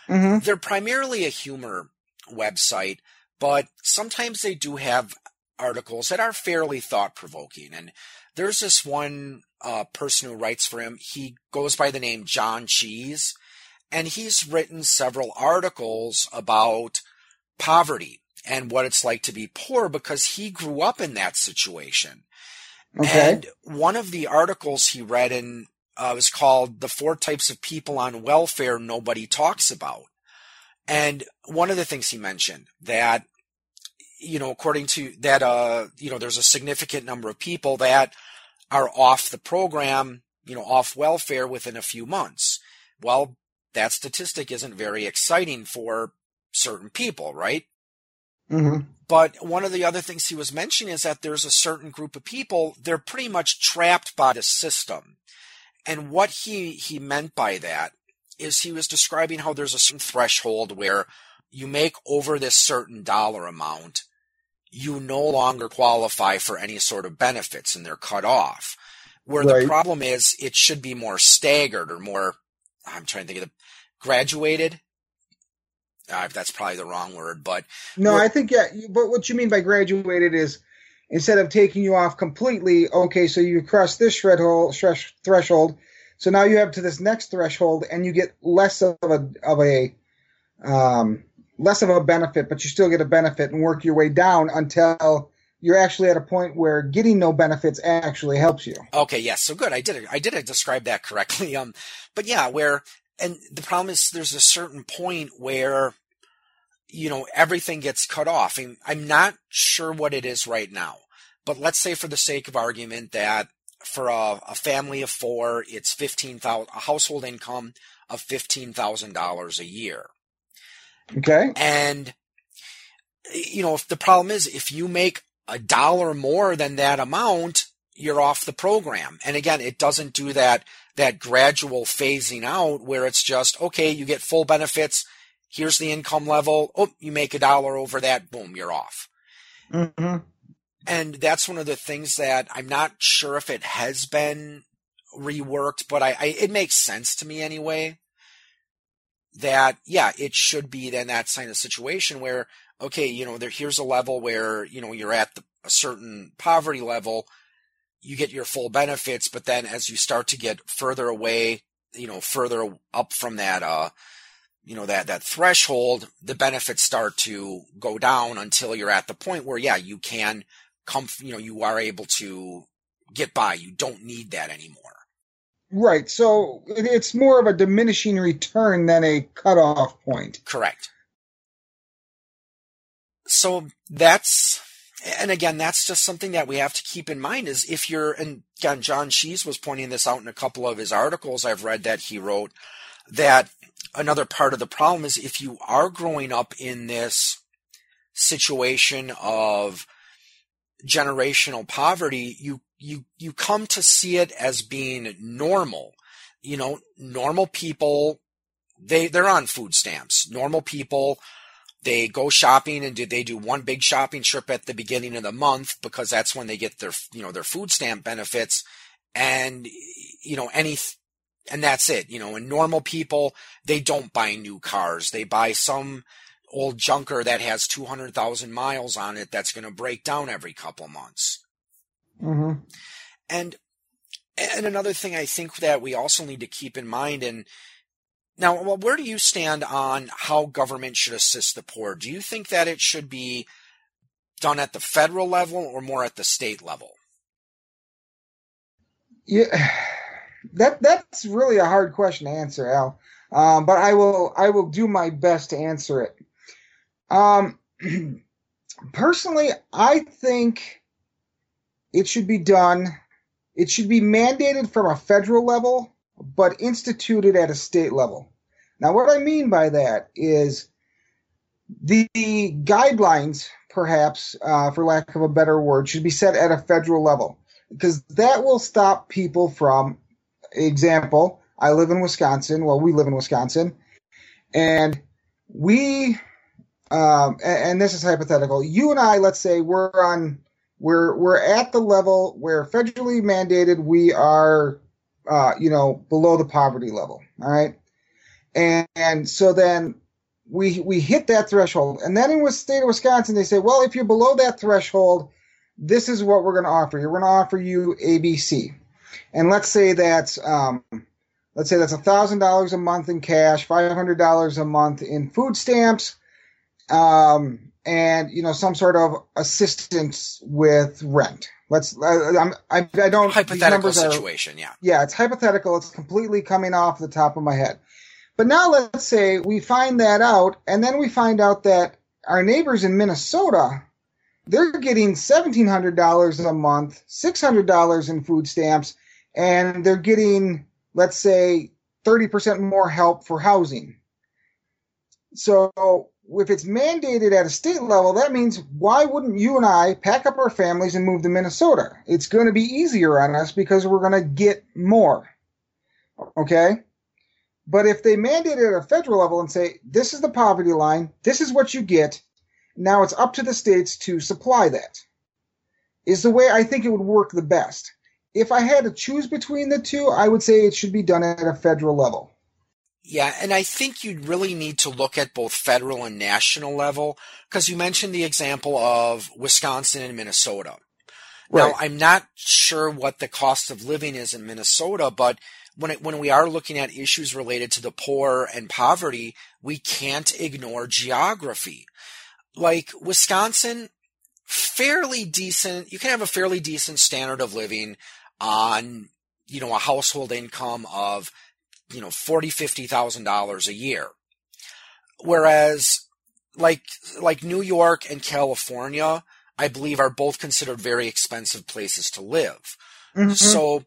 Speaker 1: Mm-hmm. they're primarily a humor website but sometimes they do have articles that are fairly thought provoking and there's this one uh, person who writes for him. He goes by the name john cheese and he's written several articles about poverty and what it's like to be poor because he grew up in that situation Okay. And one of the articles he read in uh, was called "The Four Types of People on Welfare Nobody Talks About," and one of the things he mentioned that you know, according to that, uh, you know, there's a significant number of people that are off the program, you know, off welfare within a few months. Well, that statistic isn't very exciting for certain people, right? Mm-hmm. But one of the other things he was mentioning is that there's a certain group of people, they're pretty much trapped by the system. And what he, he meant by that is he was describing how there's a certain threshold where you make over this certain dollar amount, you no longer qualify for any sort of benefits and they're cut off. Where right. the problem is, it should be more staggered or more, I'm trying to think of the, graduated uh, that's probably the wrong word, but
Speaker 2: no, I think yeah. But what you mean by graduated is instead of taking you off completely, okay, so you cross this threshold, threshold, so now you have to this next threshold, and you get less of a of a um, less of a benefit, but you still get a benefit and work your way down until you're actually at a point where getting no benefits actually helps you.
Speaker 1: Okay, yes, so good. I did. I did describe that correctly. (laughs) Um, but yeah, where and the problem is there's a certain point where you know everything gets cut off. And i'm not sure what it is right now but let's say for the sake of argument that for a, a family of four it's 15000 a household income of $15000 a year.
Speaker 2: Okay.
Speaker 1: And you know if the problem is if you make a dollar more than that amount you're off the program. And again it doesn't do that that gradual phasing out where it's just, okay, you get full benefits. Here's the income level. Oh, you make a dollar over that. Boom, you're off. Mm-hmm. And that's one of the things that I'm not sure if it has been reworked, but I, I it makes sense to me anyway. That yeah, it should be then that kind of situation where okay, you know, there here's a level where you know you're at the, a certain poverty level you get your full benefits, but then as you start to get further away, you know, further up from that, uh, you know, that, that threshold, the benefits start to go down until you're at the point where, yeah, you can come, you know, you are able to get by. You don't need that anymore.
Speaker 2: Right. So it's more of a diminishing return than a cutoff point.
Speaker 1: Correct. so that's and again, that's just something that we have to keep in mind is if you're, and again, John Cheese was pointing this out in a couple of his articles I've read that he wrote, that another part of the problem is if you are growing up in this situation of generational poverty, you, you, you come to see it as being normal. You know, normal people, they, they're on food stamps. Normal people they go shopping and do they do one big shopping trip at the beginning of the month because that's when they get their you know their food stamp benefits. And you know any and that's it. You know and normal people they don't buy new cars. They buy some old junker that has 200,000 miles on it that's going to break down every couple months.
Speaker 2: Mm-hmm.
Speaker 1: and and another thing I think that we also need to keep in mind and now, where do you stand on how government should assist the poor? Do you think that it should be done at the federal level or more at the state level?
Speaker 2: Yeah, (sighs) that that's really a hard question to answer, Al. Um, but I will I will do my best to answer it. Um, (clears throat) personally, I think it should be done. It should be mandated from a federal level but instituted at a state level. Now, what I mean by that is the, guidelines, perhaps, uh, for lack of a better word, should be set at a federal level because that will stop people from, example, I live in Wisconsin. Well, we live in Wisconsin, and we, um, and, and this is hypothetical. You and I, let's say, we're on, we're we're at the level where federally mandated we are uh, you know, below the poverty level. All right. And, and so then we, we hit that threshold. And then in the state of Wisconsin, they say, well, if you're below that threshold, this is what we're going to offer you. We're going to offer you ABC. And let's say that's, um, let's say that's a thousand dollars a month in cash, five hundred dollars a month in food stamps, um, and you know some sort of assistance with rent. Let's. Uh, I, I, I don't.
Speaker 1: Hypothetical situation. Are, yeah.
Speaker 2: Yeah, it's hypothetical. It's completely coming off the top of my head. But now let's say we find that out, and then we find out that our neighbors in Minnesota, they're getting seventeen hundred dollars a month, six hundred dollars in food stamps, and they're getting, let's say, thirty percent more help for housing. So if it's mandated at a state level, that means why wouldn't you and I pack up our families and move to Minnesota? It's going to be easier on us because we're going to get more. Okay? But if they mandate it at a federal level and say, this is the poverty line, this is what you get, now it's up to the states to supply that, is the way I think it would work the best. If I had to choose between the two, I would say it should be done at a federal level.
Speaker 1: Yeah, and I think you'd really need to look at both federal and national level because you mentioned the example of Wisconsin and Minnesota. Right. Now, I'm not sure what the cost of living is in Minnesota, but when it, when we are looking at issues related to the poor and poverty, we can't ignore geography. Like Wisconsin, fairly decent. You can have a fairly decent standard of living on, you know, a household income of you know, forty, fifty thousand dollars a year. Whereas like like New York and California, I believe are both considered very expensive places to live. Mm-hmm. So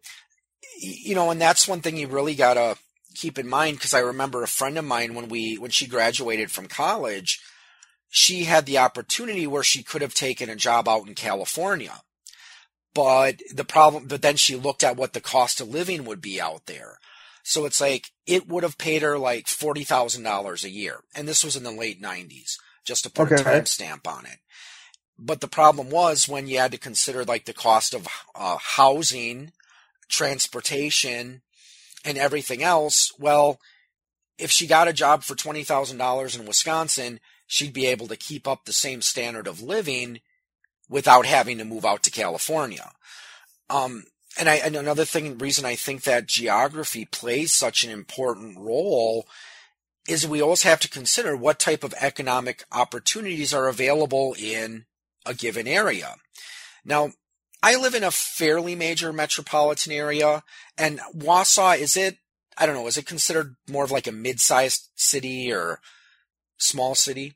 Speaker 1: you know, and that's one thing you really gotta keep in mind because I remember a friend of mine when we when she graduated from college, she had the opportunity where she could have taken a job out in California. But the problem, but then she looked at what the cost of living would be out there. So it's like it would have paid her like forty thousand dollars a year, and this was in the late '90s, just to put okay. a timestamp on it. But the problem was when you had to consider like the cost of uh, housing, transportation, and everything else. Well, if she got a job for twenty thousand dollars in Wisconsin, she'd be able to keep up the same standard of living without having to move out to California. Um, and I and another thing reason I think that geography plays such an important role is we always have to consider what type of economic opportunities are available in a given area. Now, I live in a fairly major metropolitan area, and Wausau is it? I don't know. Is it considered more of like a mid-sized city or small city?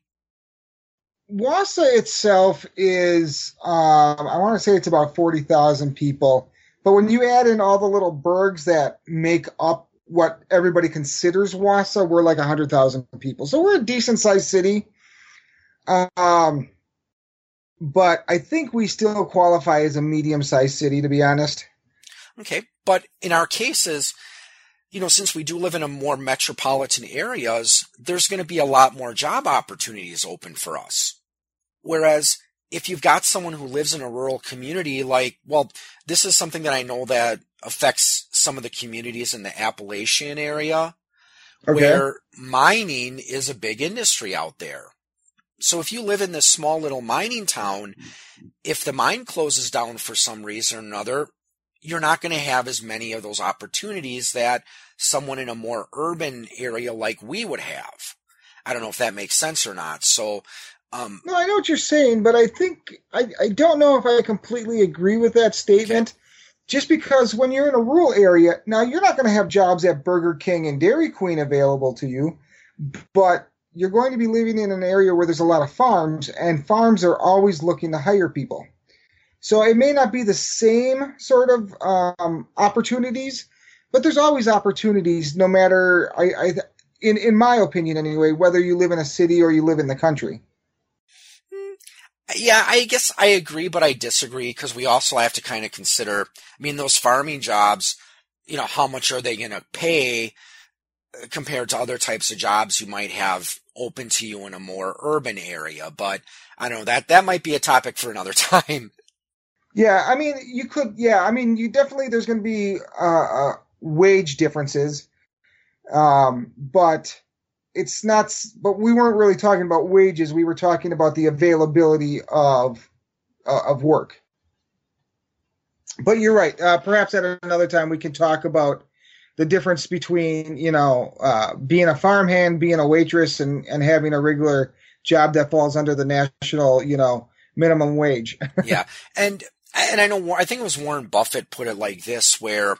Speaker 2: Wausau itself is, um, I want to say it's about 40,000 people. But when you add in all the little burgs that make up what everybody considers Wausau, we're like 100,000 people. So we're a decent sized city. Um, but I think we still qualify as a medium sized city, to be honest.
Speaker 1: Okay. But in our cases, you know, since we do live in a more metropolitan areas, there's going to be a lot more job opportunities open for us. Whereas if you've got someone who lives in a rural community, like, well, this is something that I know that affects some of the communities in the Appalachian area okay. where mining is a big industry out there. So if you live in this small little mining town, if the mine closes down for some reason or another, you're not going to have as many of those opportunities that someone in a more urban area like we would have. I don't know if that makes sense or not. So, um,
Speaker 2: no, I know what you're saying, but I think I, I don't know if I completely agree with that statement. Okay. Just because when you're in a rural area, now you're not going to have jobs at Burger King and Dairy Queen available to you, but you're going to be living in an area where there's a lot of farms, and farms are always looking to hire people. So it may not be the same sort of um, opportunities, but there's always opportunities, no matter I, I, in in my opinion anyway, whether you live in a city or you live in the country.
Speaker 1: Yeah, I guess I agree, but I disagree because we also have to kind of consider. I mean, those farming jobs, you know, how much are they going to pay uh, compared to other types of jobs you might have open to you in a more urban area? But I don't know that that might be a topic for another (laughs) time.
Speaker 2: Yeah, I mean, you could. Yeah, I mean, you definitely there's going to be uh, uh, wage differences, um, but it's not. But we weren't really talking about wages. We were talking about the availability of uh, of work. But you're right. Uh, perhaps at another time we can talk about the difference between you know uh, being a farmhand, being a waitress, and and having a regular job that falls under the national you know minimum wage. (laughs)
Speaker 1: yeah, and and I know I think it was Warren Buffett put it like this, where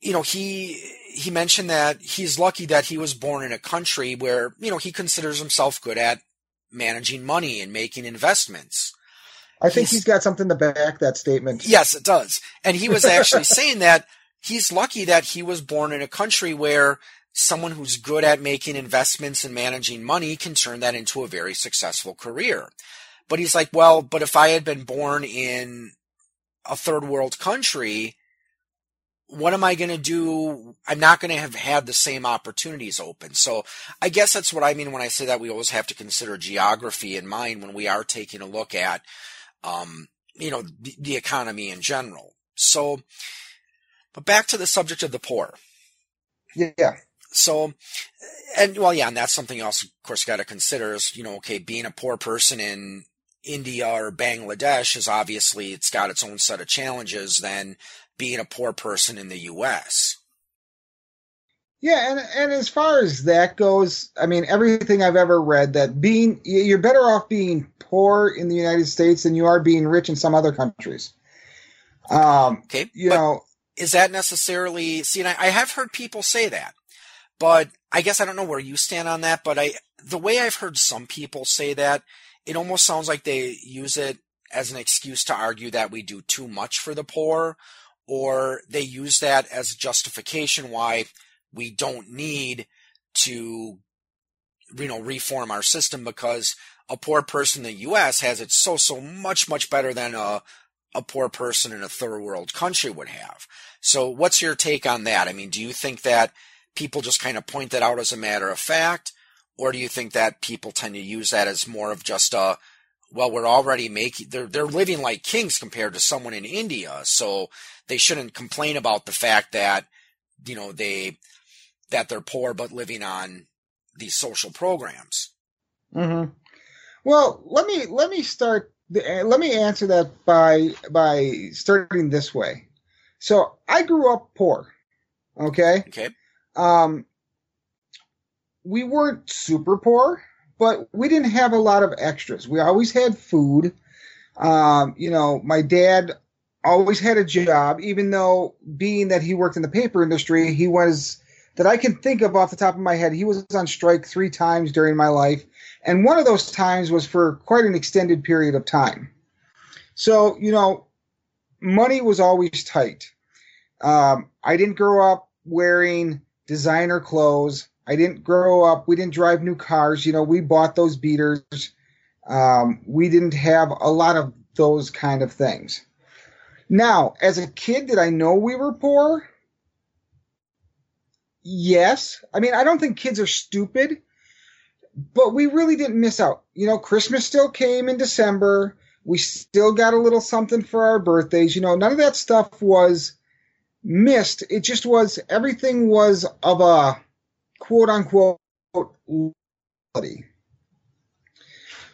Speaker 1: you know he he mentioned that he's lucky that he was born in a country where you know he considers himself good at managing money and making investments.
Speaker 2: I think he's, he's got something to back that statement.
Speaker 1: Yes, it does. And he was actually (laughs) saying that he's lucky that he was born in a country where someone who's good at making investments and managing money can turn that into a very successful career. But he's like, well, but if I had been born in a third world country, what am I going to do? I'm not going to have had the same opportunities open. So I guess that's what I mean when I say that we always have to consider geography in mind when we are taking a look at, um, you know, the, the economy in general. So, but back to the subject of the poor.
Speaker 2: Yeah.
Speaker 1: So, and well, yeah, and that's something else, of course, got to consider is, you know, okay, being a poor person in India or Bangladesh is obviously it's got its own set of challenges than being a poor person in the U.S.
Speaker 2: Yeah, and and as far as that goes, I mean, everything I've ever read that being you're better off being poor in the United States than you are being rich in some other countries. Um, okay, you know,
Speaker 1: is that necessarily? See, I, I have heard people say that, but I guess I don't know where you stand on that. But I, the way I've heard some people say that it almost sounds like they use it as an excuse to argue that we do too much for the poor, or they use that as justification why we don't need to, you know, reform our system because a poor person in the U.S. has it so, so much, much better than a, a poor person in a third world country would have. So what's your take on that? I mean, do you think that people just kind of point that out as a matter of fact? Or do you think that people tend to use that as more of just a, well, we're already making, they're, they're living like kings compared to someone in India. So they shouldn't complain about the fact that, you know, they, that they're poor but living on these social programs.
Speaker 2: Mm-hmm. Well, let me, let me start, let me answer that by, by starting this way. So I grew up poor. Okay.
Speaker 1: Okay.
Speaker 2: Um, we weren't super poor, but we didn't have a lot of extras. We always had food. Um, you know, my dad always had a job, even though being that he worked in the paper industry, he was that I can think of off the top of my head, he was on strike three times during my life, And one of those times was for quite an extended period of time. So, you know, money was always tight. Um, I didn't grow up wearing designer clothes. I didn't grow up, we didn't drive new cars. You know, we bought those beaters. Um, we didn't have a lot of those kind of things. Now, as a kid, did I know we were poor? Yes. I mean, I don't think kids are stupid, but we really didn't miss out. You know, Christmas still came in December. We still got a little something for our birthdays. You know, none of that stuff was missed. It just was, everything was of a quote unquote quality.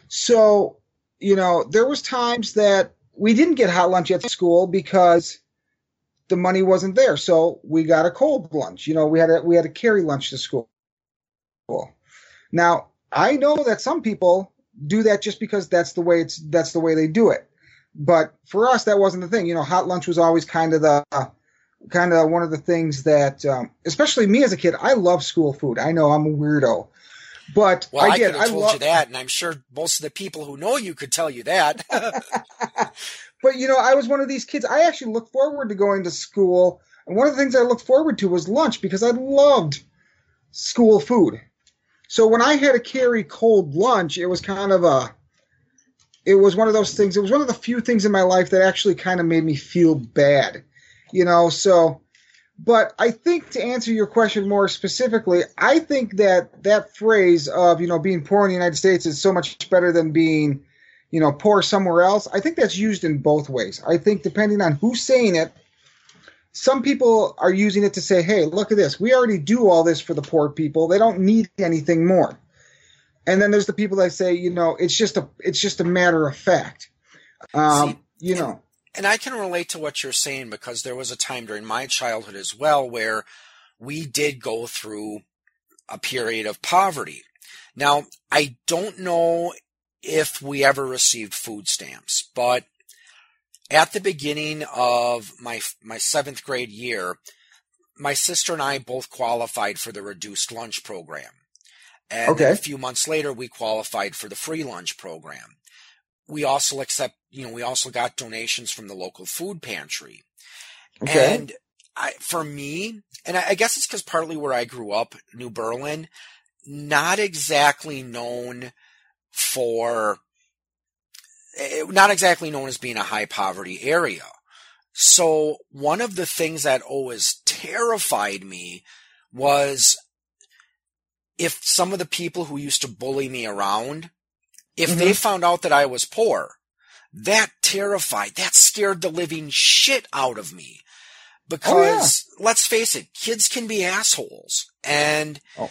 Speaker 2: So, you know, there was times that we didn't get hot lunch at school because the money wasn't there. So we got a cold lunch. You know, we had a, we had to carry lunch to school. Now, I know that some people do that just because that's the way it's that's the way they do it. But for us, that wasn't the thing. You know, hot lunch was always kind of the kind of one of the things that, um, especially me as a kid, I love school food. I know I'm a weirdo, but
Speaker 1: well, I,
Speaker 2: I
Speaker 1: get. I
Speaker 2: told
Speaker 1: lo- you that, and I'm sure most of the people who know you could tell you that. (laughs) (laughs)
Speaker 2: but you know, I was one of these kids. I actually looked forward to going to school, and one of the things I looked forward to was lunch because I loved school food. So when I had to carry cold lunch, it was kind of a it was one of those things. It was one of the few things in my life that actually kind of made me feel bad you know, so but I think to answer your question more specifically, I think that that phrase of, you know, being poor in the United States is so much better than being, you know, poor somewhere else. I think that's used in both ways. I think depending on who's saying it, some people are using it to say, hey, look at this. We already do all this for the poor people. They don't need anything more. And then there's the people that say, you know, it's just a it's just a matter of fact. Um, See, you know
Speaker 1: and I can relate to what you're saying because there was a time during my childhood as well where we did go through a period of poverty. Now, I don't know if we ever received food stamps, but at the beginning of my my 7th grade year, my sister and I both qualified for the reduced lunch program. And okay. a few months later we qualified for the free lunch program we also accept, you know, we also got donations from the local food pantry. Okay. And I, for me, and I, I guess it's because partly where I grew up, New Berlin, not exactly known for, eh, not exactly known as being a high poverty area. So one of the things that always terrified me was if some of the people who used to bully me around if mm-hmm. they found out that I was poor, that terrified, that scared the living shit out of me. Oh, because oh, yeah. let's face it, kids can be assholes. And, (laughs) oh.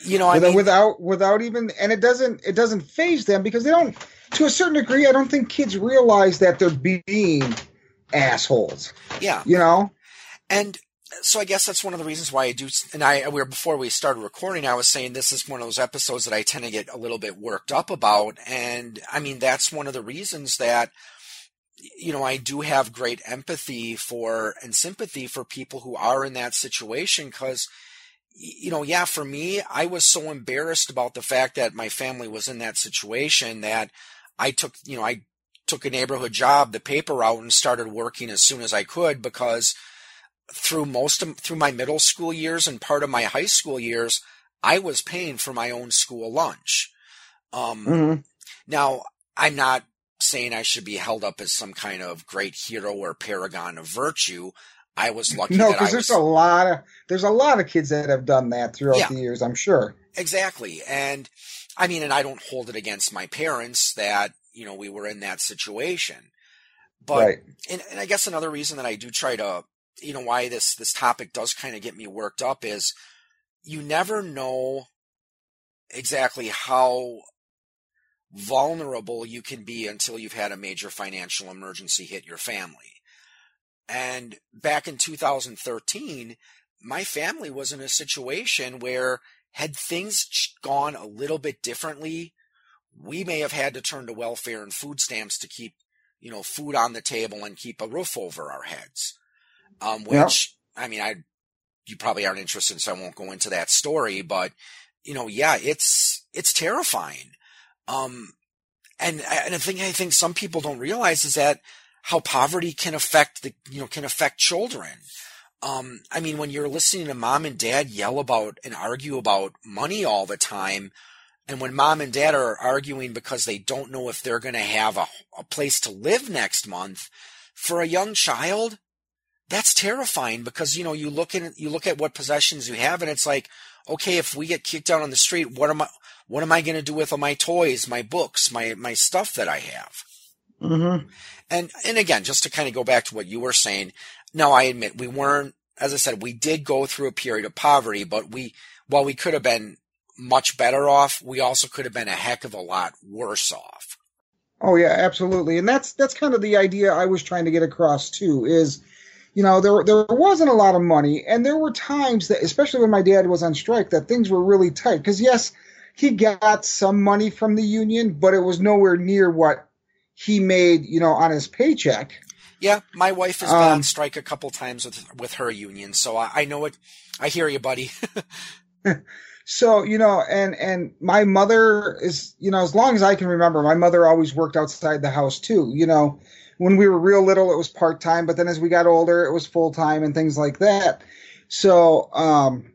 Speaker 1: you know, I
Speaker 2: without,
Speaker 1: mean,
Speaker 2: without, without even, and it doesn't, it doesn't faze them because they don't, to a certain degree, I don't think kids realize that they're being assholes.
Speaker 1: Yeah.
Speaker 2: You know?
Speaker 1: And so I guess that's one of the reasons why I do. And I, we were before we started recording, I was saying this is one of those episodes that I tend to get a little bit worked up about. And I mean, that's one of the reasons that, you know, I do have great empathy for and sympathy for people who are in that situation. Cause, you know, yeah, for me, I was so embarrassed about the fact that my family was in that situation that I took, you know, I took a neighborhood job, the paper route and started working as soon as I could because through most of through my middle school years and part of my high school years, I was paying for my own school lunch. Um, mm-hmm. Now, I'm not saying I should be held up as some kind of great hero or paragon of virtue. I was (laughs) lucky.
Speaker 2: No, because there's a lot of there's a lot of kids that have done that throughout yeah, the years. I'm sure.
Speaker 1: Exactly, and I mean, and I don't hold it against my parents that you know we were in that situation. But right. and, and I guess another reason that I do try to you know why this this topic does kind of get me worked up is you never know exactly how vulnerable you can be until you've had a major financial emergency hit your family. And back in 2013, my family was in a situation where had things gone a little bit differently, we may have had to turn to welfare and food stamps to keep, you know, food on the table and keep a roof over our heads um, which I mean, I you probably aren't interested, so I won't go into that story. But you know, yeah, it's it's terrifying. Um, and, and the thing I think some people don't realize is that how poverty can affect the, you know, can affect children. Um, I mean, when you're listening to mom and dad yell about and argue about money all the time, and when mom and dad are arguing because they don't know if they're going to have a, a place to live next month, for a young child, that's terrifying because, you know, you look at, you look at what possessions you have and it's like, okay, if we get kicked out on the street, what am I, what am I going to do with all my toys, my books, my, my stuff that I have?
Speaker 2: Mm-hmm.
Speaker 1: And, and again, just to kind of go back to what you were saying, now I admit we weren't, as I said, we did go through a period of poverty, but we, while we could have been much better off, we also could have been a heck of a lot worse off.
Speaker 2: Oh yeah, absolutely. And that's that's kind of the idea I was trying to get across too is you know, there there wasn't a lot of money and there were times that especially when my dad was on strike that things were really tight cuz yes, he got some money from the union, but it was nowhere near what he made, you know, on his paycheck.
Speaker 1: Yeah, my wife has been um, on strike a couple times with with her union, so I, I know it. I hear you, buddy. (laughs)
Speaker 2: So, you know, and and my mother is, you know, as long as I can remember, my mother always worked outside the house too. You know, when we were real little, it was part time, but then as we got older, it was full time and things like that. So, um,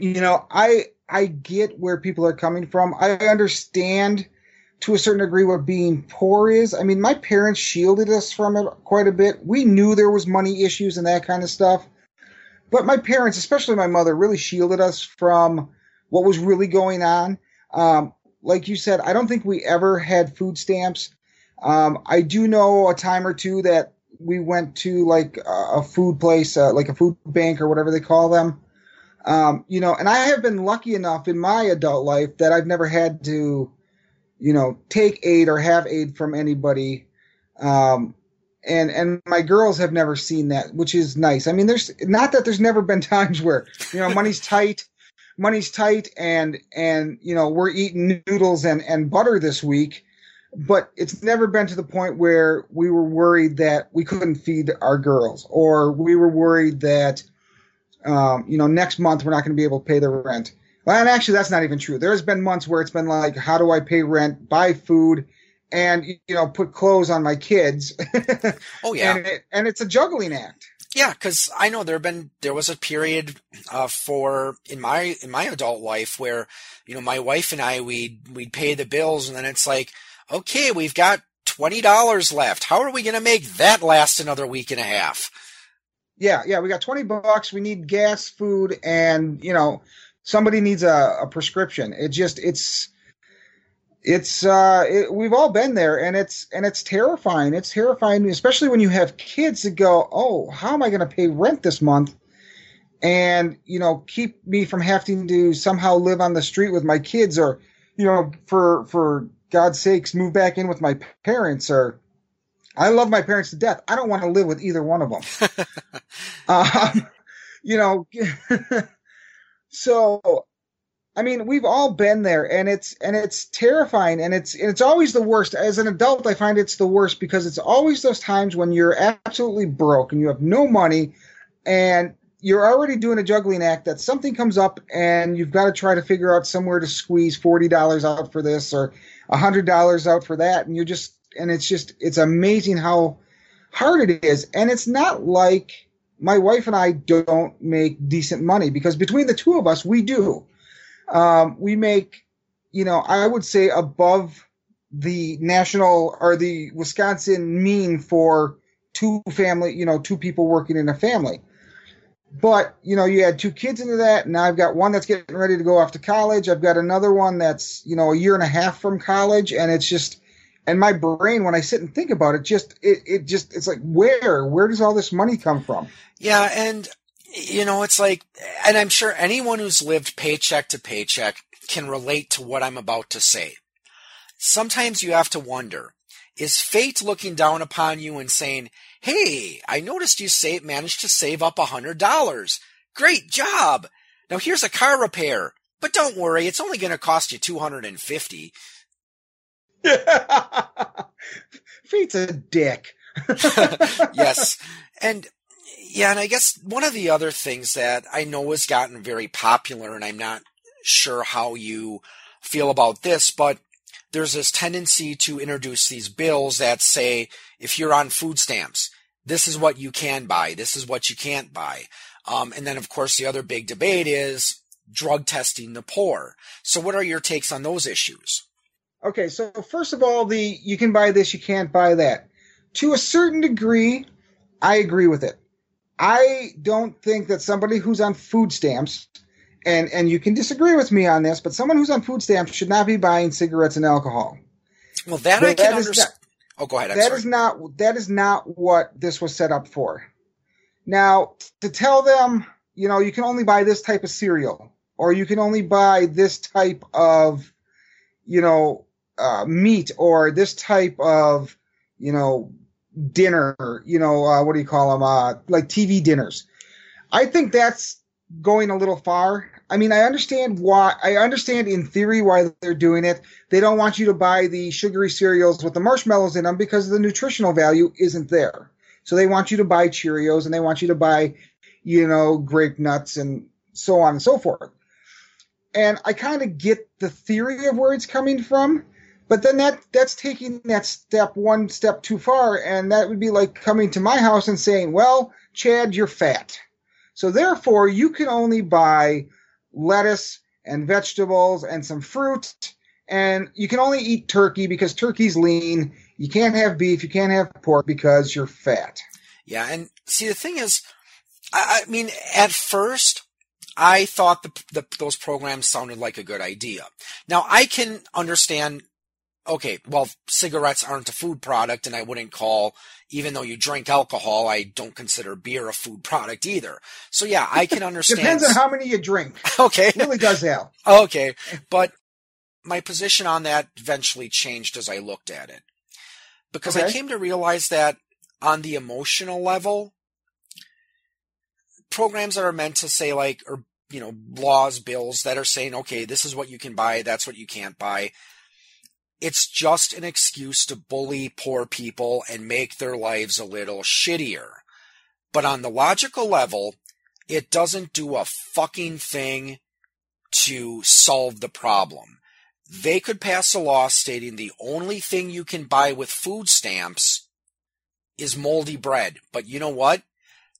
Speaker 2: you know, I I get where people are coming from. I understand to a certain degree what being poor is. I mean, my parents shielded us from it quite a bit. We knew there was money issues and that kind of stuff. But my parents, especially my mother, really shielded us from what was really going on. Um, like you said, I don't think we ever had food stamps. Um, I do know a time or two that we went to like a food place, uh, like a food bank or whatever they call them. Um, you know, and I have been lucky enough in my adult life that I've never had to, you know, take aid or have aid from anybody. Um, and and my girls have never seen that, which is nice. I mean, there's not that there's never been (laughs) times where you know money's tight, money's tight, and and you know we're eating noodles and and butter this week, but it's never been to the point where we were worried that we couldn't feed our girls, or we were worried that um, you know next month we're not going to be able to pay the rent. Well, and actually, that's not even true. There's been months where it's been like, how do I pay rent, buy food, and you know put clothes on my kids. (laughs)
Speaker 1: oh yeah,
Speaker 2: and, it, and, it's a juggling act.
Speaker 1: Yeah, because I know there have been there was a period uh, for in my in my adult life where you know my wife and I we'd we'd pay the bills and then it's like okay we've got twenty dollars left. How are we going to make that last another week and a half?
Speaker 2: Yeah, yeah, we got twenty bucks. We need gas, food, and you know somebody needs a, a prescription. It just it's it's uh it, we've all been there and it's and it's terrifying it's terrifying especially when you have kids that go oh how am i going to pay rent this month and you know keep me from having to somehow live on the street with my kids or you know for for god's sakes move back in with my parents or i love my parents to death. I don't want to live with either one of them. (laughs) Um, you know (laughs) so I mean, we've all been there, and it's and it's terrifying, and it's and it's always the worst. As an adult, I find it's the worst because it's always those times when you're absolutely broke and you have no money, and you're already doing a juggling act that something comes up and you've got to try to figure out somewhere to squeeze forty dollars out for this or hundred dollars out for that, and you're just and it's just it's amazing how hard it is, and it's not like my wife and I don't make decent money because between the two of us, we do. Um, we make, you know, I would say above the national or the Wisconsin mean for two family, you know, two people working in a family. But, you know, you had two kids into that. Now I've got one that's getting ready to go off to college. I've got another one that's, you know, a year and a half from college. And it's just, and my brain, when I sit and think about it, just, it, it just, it's like, where, where does all this money come from?
Speaker 1: Yeah. And you know, it's like, and I'm sure anyone who's lived paycheck to paycheck can relate to what I'm about to say. Sometimes you have to wonder, is fate looking down upon you and saying, Hey, I noticed you say, it managed to save up a hundred dollars. Great job. Now here's a car repair, but don't worry, it's only going to cost you 250. (laughs)
Speaker 2: Fate's a dick. (laughs)
Speaker 1: yes. (laughs) And yeah, and I guess one of the other things that I know has gotten very popular, and I'm not sure how you feel about this, but there's this tendency to introduce these bills that say, if you're on food stamps, this is what you can buy, this is what you can't buy. Um, and then, of course, the other big debate is drug testing the poor. So, what are your takes on those issues?
Speaker 2: Okay, so first of all, the you can buy this, you can't buy that. To a certain degree, I agree with it. I don't think that somebody who's on food stamps, and and you can disagree with me on this, but someone who's on food stamps should not be buying cigarettes and alcohol.
Speaker 1: Well, that, I can understand. Oh, go ahead. I'm
Speaker 2: that
Speaker 1: sorry.
Speaker 2: is not that is not what this was set up for. Now, to tell them, you know, you can only buy this type of cereal, or you can only buy this type of, you know, uh, meat, or this type of, you know, dinner, you know, uh, what do you call them? Uh, like TV dinners. I think that's going a little far. I mean, I understand why, I understand in theory why they're doing it. They don't want you to buy the sugary cereals with the marshmallows in them because the nutritional value isn't there. So they want you to buy Cheerios and they want you to buy, you know, grape nuts and so on and so forth. And I kind of get the theory of where it's coming from, but then that that's taking that step one step too far, and that would be like coming to my house and saying, "Well, Chad, you're fat, so therefore you can only buy lettuce and vegetables and some fruit, and you can only eat turkey because turkey's lean. You can't have beef, you can't have pork because you're fat."
Speaker 1: Yeah, and see the thing is, I, I mean, at first I thought the, the, those programs sounded like a good idea. Now I can understand okay, well, cigarettes aren't a food product, and I wouldn't call, even though you drink alcohol, I don't consider beer a food product either. So yeah, I can (laughs) understand.
Speaker 2: Depends on how many you drink. (laughs)
Speaker 1: Okay.
Speaker 2: It really does, Al. (laughs)
Speaker 1: Okay. But my position on that eventually changed as I looked at it. Because I came to realize that on the emotional level, programs that are meant to say like, or, you know, laws, bills that are saying, okay, this is what you can buy, that's what you can't buy. It's just an excuse to bully poor people and make their lives a little shittier. But on the logical level, it doesn't do a fucking thing to solve the problem. They could pass a law stating the only thing you can buy with food stamps is moldy bread. But you know what?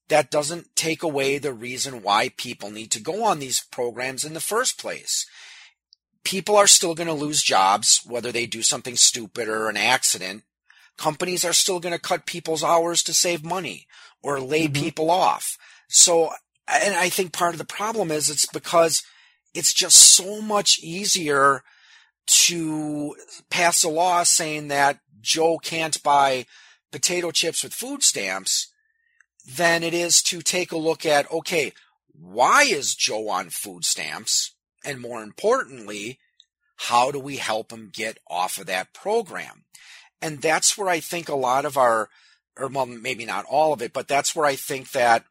Speaker 1: That doesn't take away the reason why people need to go on these programs in the first place. People are still going to lose jobs, whether they do something stupid or an accident. Companies are still going to cut people's hours to save money or lay
Speaker 2: Mhm.
Speaker 1: people off. So, and I think part of the problem is it's because it's just so much easier to pass a law saying that Joe can't buy potato chips with food stamps than it is to take a look at, okay, why is Joe on food stamps? And more importantly, how do we help them get off of that program? And that's where I think a lot of our, or well, maybe not all of it, but that's where I think that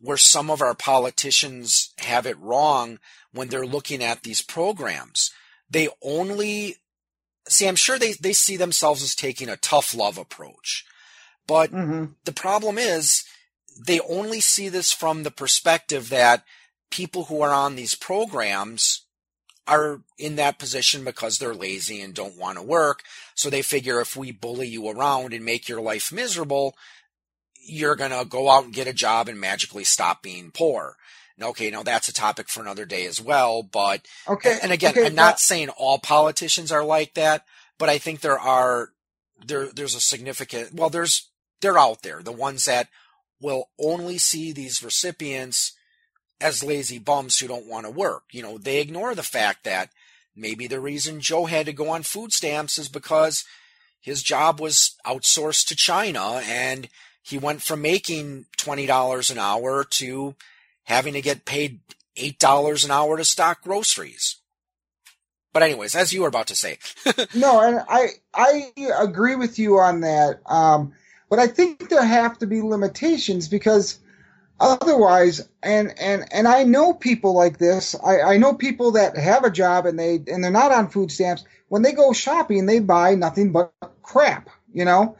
Speaker 1: where some of our politicians have it wrong when they're looking at these programs. They only see, I'm sure they, they see themselves as taking a tough love approach. But
Speaker 2: hmm
Speaker 1: the problem is they only see this from the perspective that people who are on these programs are in that position because they're lazy and don't want to work. So they figure if we bully you around and make your life miserable, you're going to go out and get a job and magically stop being poor. Now, okay, now that's a topic for another day as well, but
Speaker 2: Okay.
Speaker 1: and again,
Speaker 2: okay,
Speaker 1: I'm not saying all politicians are like that, but I think there are there there's a significant well there's they're out there, the ones that will only see these recipients as lazy bums who don't want to work. You know, they ignore the fact that maybe the reason Joe had to go on food stamps is because his job was outsourced to China and he went from making $20 an hour to having to get paid $8 an hour to stock groceries. But anyways, as you were about to say, (laughs)
Speaker 2: No, and I I agree with you on that. Um, but I think there have to be limitations because otherwise, and and and I know people like this. I, I know people that have a job and they and they're not on food stamps. When they go shopping, they buy nothing but crap. You know,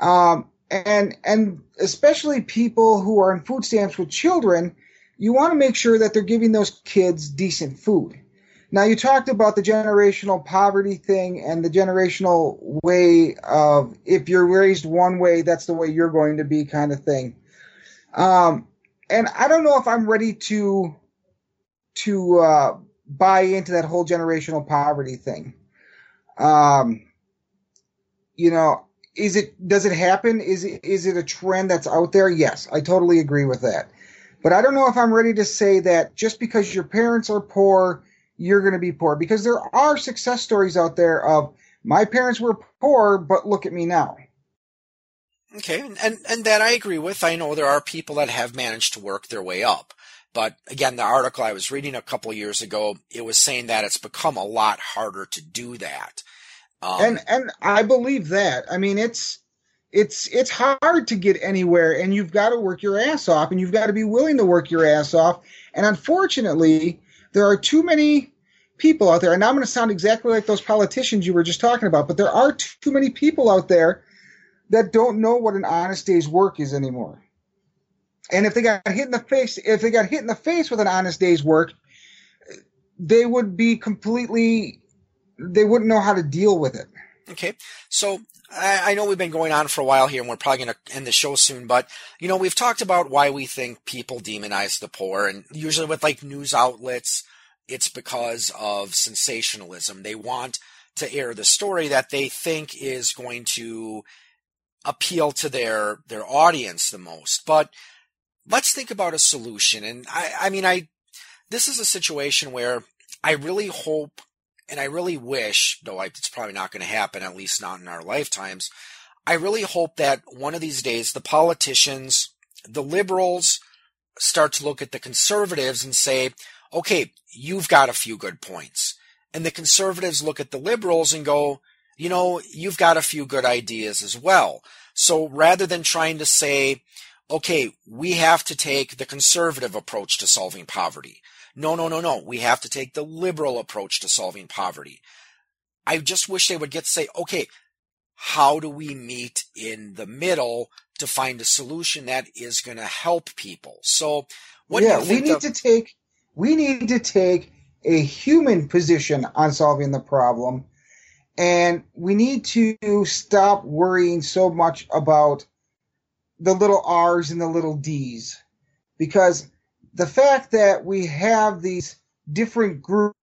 Speaker 2: um, and and especially people who are on food stamps with children, you want to make sure that they're giving those kids decent food. Now you talked about the generational poverty thing and the generational way of if you're raised one way, that's the way you're going to be kind of thing. Um, and I don't know if I'm ready to to uh, buy into that whole generational poverty thing. Um, you know, is it does it happen? Is it is it a trend that's out there? Yes, I totally agree with that. But I don't know if I'm ready to say that just because your parents are poor, you're going to be poor. Because there are success stories out there of my parents were poor, but look at me now.
Speaker 1: Okay, and and that I agree with. I know there are people that have managed to work their way up. But again, the article I was reading a couple years ago, it was saying that it's become a lot harder to do that.
Speaker 2: Um, and and I believe that. I mean, it's it's it's hard to get anywhere, and you've got to work your ass off, and you've got to be willing to work your ass off. And unfortunately, there are too many people out there. And I'm going to sound exactly like those politicians you were just talking about, but there are too many people out there that don't know what an honest day's work is anymore. And if they got hit in the face, if they got hit in the face with an honest day's work, they would be completely, they wouldn't know how to deal with it.
Speaker 1: Okay. So I, I know we've been going on for a while here and we're probably going to end the show soon, but you know, we've talked about why we think people demonize the poor and usually with like news outlets, it's because of sensationalism. They want to air the story that they think is going to appeal to their, their audience the most. But let's think about a solution. And I, I mean, I, this is a situation where I really hope and I really wish, though it's probably not going to happen, at least not in our lifetimes. I really hope that one of these days the politicians, the liberals, start to look at the conservatives and say, okay, you've got a few good points. And the conservatives look at the liberals and go, you know, you've got a few good ideas as well. So rather than trying to say, okay, we have to take the conservative approach to solving poverty. No, no, no, no. We have to take the liberal approach to solving poverty. I just wish they would get to say, okay, how do we meet in the middle to find a solution that is going to help people? So, what
Speaker 2: yeah, we need of- to take we need to take a human position on solving the problem, and we need to stop worrying so much about the little R's and the little D's. Because the fact that we have these different groups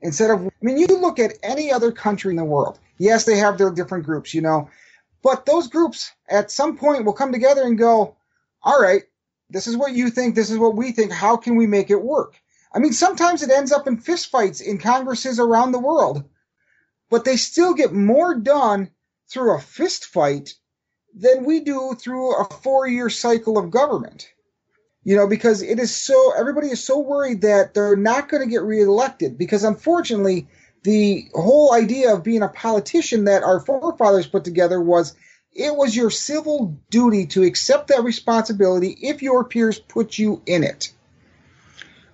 Speaker 2: instead of, I mean, you look at any other country in the world. Yes, they have their different groups, you know, but those groups at some point will come together and go, all right, this is what you think, this is what we think. How can we make it work? I mean, sometimes it ends up in fistfights in congresses around the world, but they still get more done through a fistfight than we do through a four year cycle of government. You know, because it is so, everybody is so worried that they're not going to get reelected because unfortunately, the whole idea of being a politician that our forefathers put together was it was your civil duty to accept that responsibility if your peers put you in it.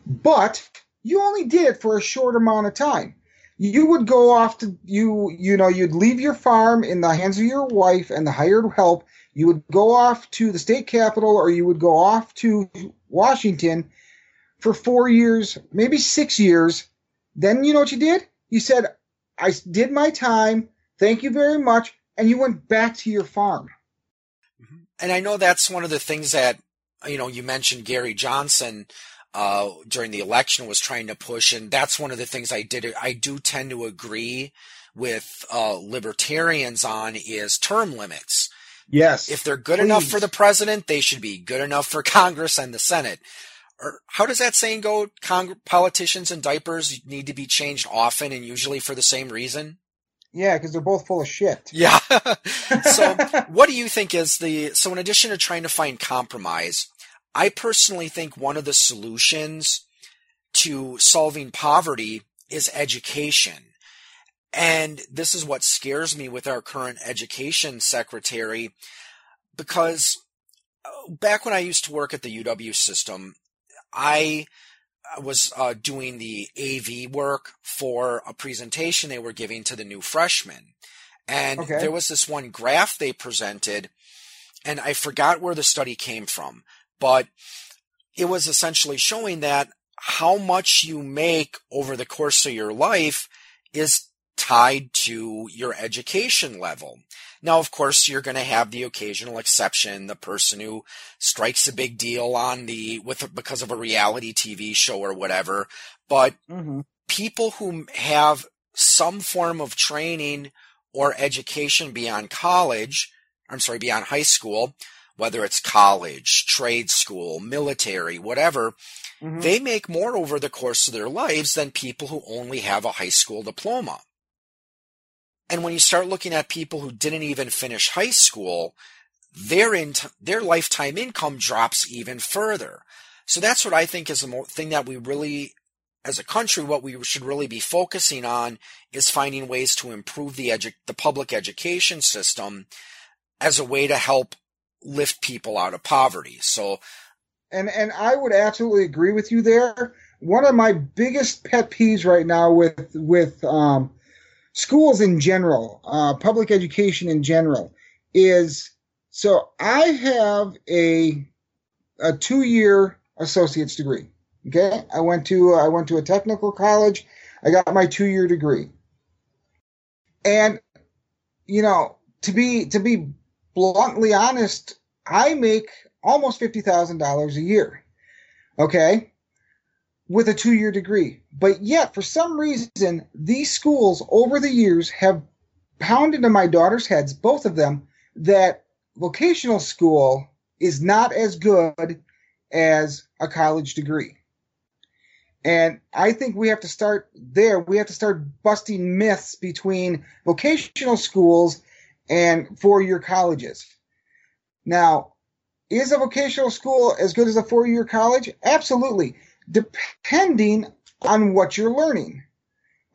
Speaker 2: But you only did it for a short amount of time. You would go off to you you know you'd leave your farm in the hands of your wife and the hired help. You would go off to the state capitol or you would go off to washington for four years maybe six years. Then you know what you did? You said i did my time. Thank you very much. And you went back to your farm.
Speaker 1: Mm-hmm. and i know that's one of the things that you know you mentioned gary johnson uh, during the election was trying to push, and that's one of the things I did. I do tend to agree with uh, libertarians on is term limits.
Speaker 2: Yes.
Speaker 1: If they're good please. enough for the president, they should be good enough for (laughs) Congress and the Senate. Or how does that saying go? Cong- politicians and diapers need to be changed often and usually for the same reason.
Speaker 2: Yeah, because they're both full of shit. (laughs)
Speaker 1: Yeah. so, (laughs) what do you think is the so in addition to trying to find compromise, I personally think one of the solutions to solving poverty is education. And this is what scares me with our current education secretary because uh, back when I used to work at the UW system, I was uh, doing the AV work for a presentation they were giving to the new freshmen. And okay. there was this one graph they presented, and I forgot where the study came from, but it was essentially showing that how much you make over the course of your life is tied to your education level. Now, of course, you're going to have the occasional exception, the person who strikes a big deal on the, with, because of a reality TV show or whatever. But mm-hmm. people who have some form of training or education beyond college, I'm sorry, beyond high school, whether it's college, trade school, military, whatever, mm-hmm. they make more over the course of their lives than people who only have a high school diploma. And when you start looking at people who didn't even finish high school, their in, their lifetime income drops even further. So that's what I think is the thing that we really, as a country, what we should really be focusing on is finding ways to improve the edu- the public education system as a way to help lift people out of poverty. So,
Speaker 2: and and I would absolutely agree with you there. One of my biggest pet peeves right now with with um, schools in general, uh, public education in general, is so I have a a two year associate's degree. Okay, I went to I went to a technical college. I got my two year degree, and you know to be to be bluntly honest, I make almost fifty thousand dollars a year. Okay, with a two year degree. But yet, for some reason, these schools over the years have pounded into my daughter's heads, both of them, that vocational school is not as good as a college degree. And I think we have to start there. We have to start busting myths between vocational schools and four year colleges. Now, is a vocational school as good as a four year college? Absolutely depending on what you're learning.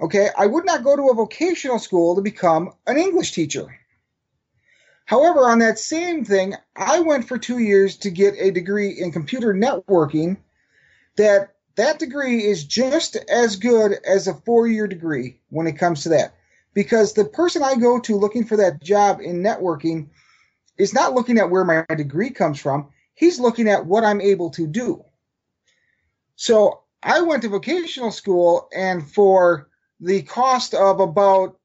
Speaker 2: Okay, I would not go to a vocational school to become an English teacher. However, on that same thing, I went for two years to get a degree in computer networking. That that degree is just as good as a four-year degree when it comes to that, because the person I go to looking for that job in networking is not looking at where my degree comes from. He's looking at what I'm able to do. So I went to vocational school, and for the cost of about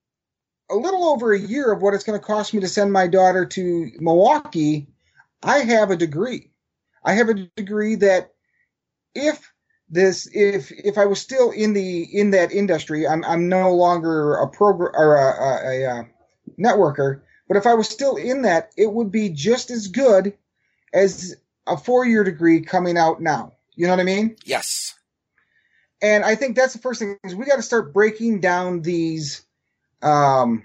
Speaker 2: a little over a year of what it's going to cost me to send my daughter to Milwaukee, I have a degree. I have a degree that if this if if I was still in the in that industry, I'm I'm no longer a program or a, a, a, networker. But if I was still in that, it would be just as good as a four year degree coming out now. You know what I mean?
Speaker 1: Yes.
Speaker 2: And I think that's the first thing is we got to start breaking down these um,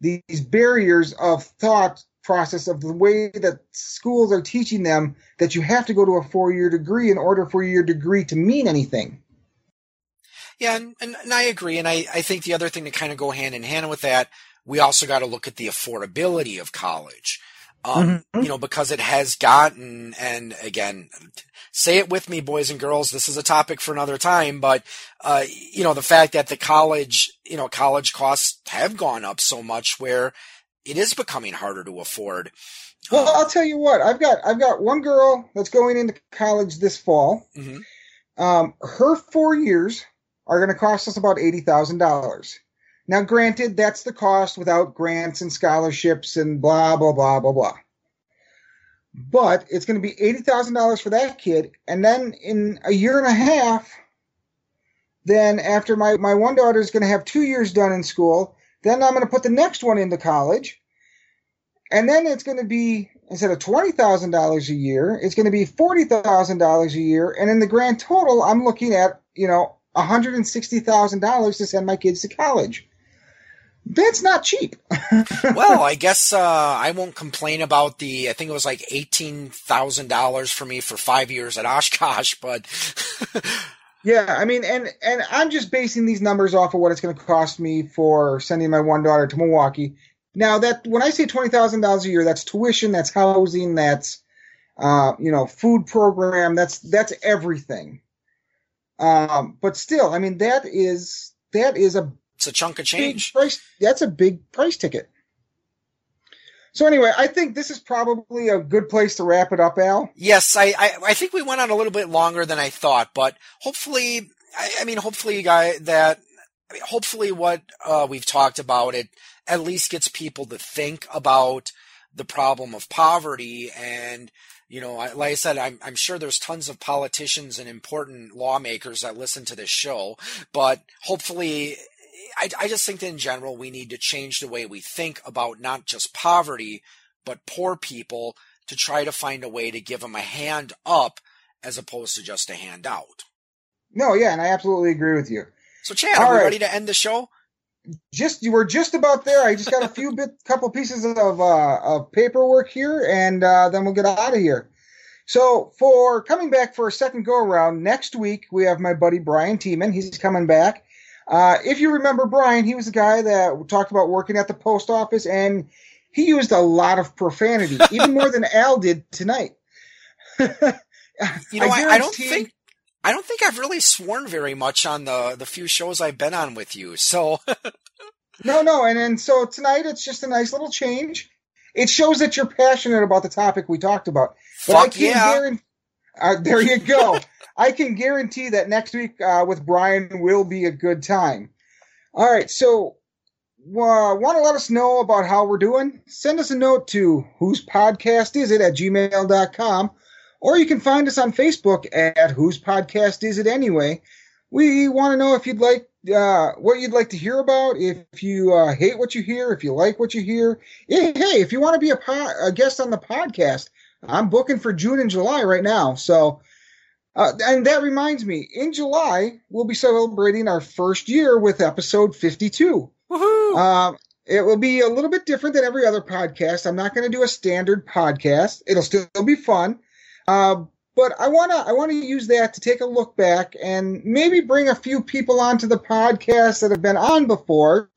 Speaker 2: these barriers of thought process of the way that schools are teaching them that you have to go to a four year degree in order for your degree to mean anything.
Speaker 1: Yeah, and, and, and I agree. And I, I think the other thing to kind of go hand in hand with that, we also got to look at the affordability of college. Um, mm-hmm. you know, because it has gotten, and again, say it with me, boys and girls. This is a topic for another time, but, uh, you know, the fact that the college, you know, college costs have gone up so much where it is becoming harder to afford.
Speaker 2: Well, um, I'll tell you what, I've got, I've got one girl that's going into college this fall. Mm-hmm. Um, her four years are going to cost us about $80,000. Now, granted, that's the cost without grants and scholarships and blah, blah, blah, blah, blah. But it's going to be $80,000 for that kid. And then in a year and a half, then after my, my one daughter is going to have two years done in school, then I'm going to put the next one into college. And then it's going to be, instead of $20,000 a year, it's going to be $40,000 a year. And in the grand total, I'm looking at, you know, $160,000 to send my kids to college that's not cheap. (laughs)
Speaker 1: well, I guess uh, I won't complain about the. I think it was like eighteen thousand dollars for me for five years at Oshkosh, but (laughs)
Speaker 2: yeah, I mean, and and I'm just basing these numbers off of what it's going to cost me for sending my one daughter to Milwaukee. Now that when I say twenty thousand dollars a year, that's tuition, that's housing, that's uh, you know, food program, that's that's everything. Um, but still, I mean, that is that is a
Speaker 1: it's a chunk of change.
Speaker 2: Price, that's a big price ticket. So anyway, I think this is probably a good place to wrap it up, Al.
Speaker 1: Yes, I, I, I think we went on a little bit longer than I thought, but hopefully, I, I mean, hopefully, you guys, that, I mean, hopefully what, uh, we've talked about, it at least gets people to think about the problem of poverty and, you know, like I said, I'm, I'm sure there's tons of politicians and important lawmakers that listen to this show, but hopefully I, I just think that in general, we need to change the way we think about not just poverty, but poor people to try to find a way to give them a hand up as opposed to just a handout.
Speaker 2: No, yeah, and I absolutely agree with you.
Speaker 1: So, Chad, All are we right. ready to end the show?
Speaker 2: Just you were just about there. I just got a few (laughs) bit, couple pieces of uh, of paperwork here, and uh, then we'll get out of here. So, for coming back for a second go around next week, we have my buddy Brian Tiemann. He's coming back. Uh, if you remember Brian, he was the guy that talked about working at the post office, and he used a lot of profanity, (laughs) even more than Al did tonight. (laughs)
Speaker 1: you know, I, I, don't think I don't think I've really sworn very much on the the few shows I've been on with you. So (laughs)
Speaker 2: no, no, and and so tonight it's just a nice little change. It shows that you're passionate about the topic we talked about.
Speaker 1: But Fuck I can yeah.
Speaker 2: Guarantee, uh, there you go. (laughs) I can guarantee that next week uh, with Brian will be a good time. All right, so uh, want to let us know about how we're doing? Send us a note to whose podcast is it at gmail.com, or you can find us on Facebook at whose podcast is it anyway. We want to know if you'd like uh, what you'd like to hear about. If you uh, hate what you hear, if you like what you hear, hey, if you want to be a, po- a guest on the podcast, I'm booking for June and July right now. So uh, and that reminds me, in July, we'll be celebrating our first year with episode 52.
Speaker 1: Uh,
Speaker 2: it will be a little bit different than every other podcast. I'm not going to do a standard podcast. It'll still be fun. Uh, but I want to I want to use that to take a look back and maybe bring a few people onto the podcast that have been on before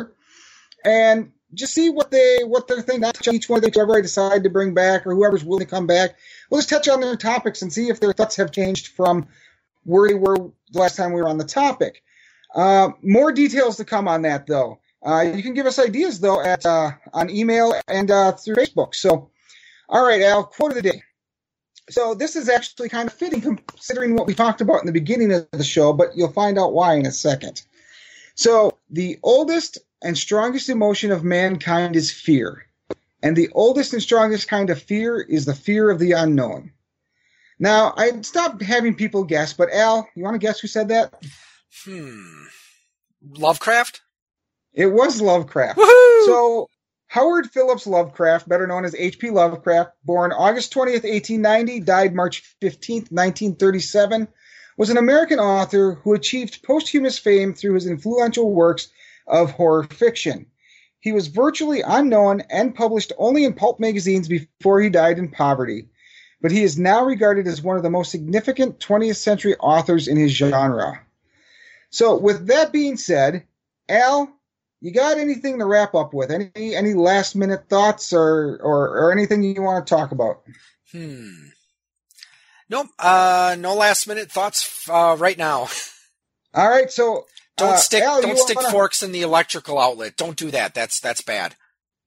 Speaker 2: and just see what they what they're thinking. Not each one of them, whoever I decide to bring back or whoever's willing to come back. We'll just touch on their topics and see if their thoughts have changed from where they were the last time we were on the topic. Uh, more details to come on that, though. Uh, you can give us ideas though at uh, on email and uh, through Facebook. So, all right, Al, quote of the day. So this is actually kind of fitting considering what we talked about in the beginning of the show, but you'll find out why in a second. So the oldest and strongest emotion of mankind is fear. And the oldest and strongest kind of fear is the fear of the unknown. Now, I stopped having people guess, but Al, you want to guess who said that?
Speaker 1: Hmm. Lovecraft?
Speaker 2: It was Lovecraft.
Speaker 1: Woohoo!
Speaker 2: So, Howard Phillips Lovecraft, better known as H.P. Lovecraft, born August 20th, 1890, died March 15th, 1937, was an American author who achieved posthumous fame through his influential works of horror fiction. He was virtually unknown and published only in pulp magazines before he died in poverty, but he is now regarded as one of the most significant 20th century authors in his genre. So, with that being said, Al, you got anything to wrap up with? Any any last minute thoughts or or, or anything you want to talk about?
Speaker 1: Hmm. Nope. Uh, no last minute thoughts uh, right now.
Speaker 2: All right. So
Speaker 1: don't uh, stick Al, don't stick wanna... forks in the electrical outlet. Don't do that. That's that's bad.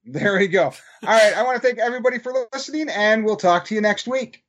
Speaker 2: There we go. All right, I want to thank everybody for listening and we'll talk to you next week.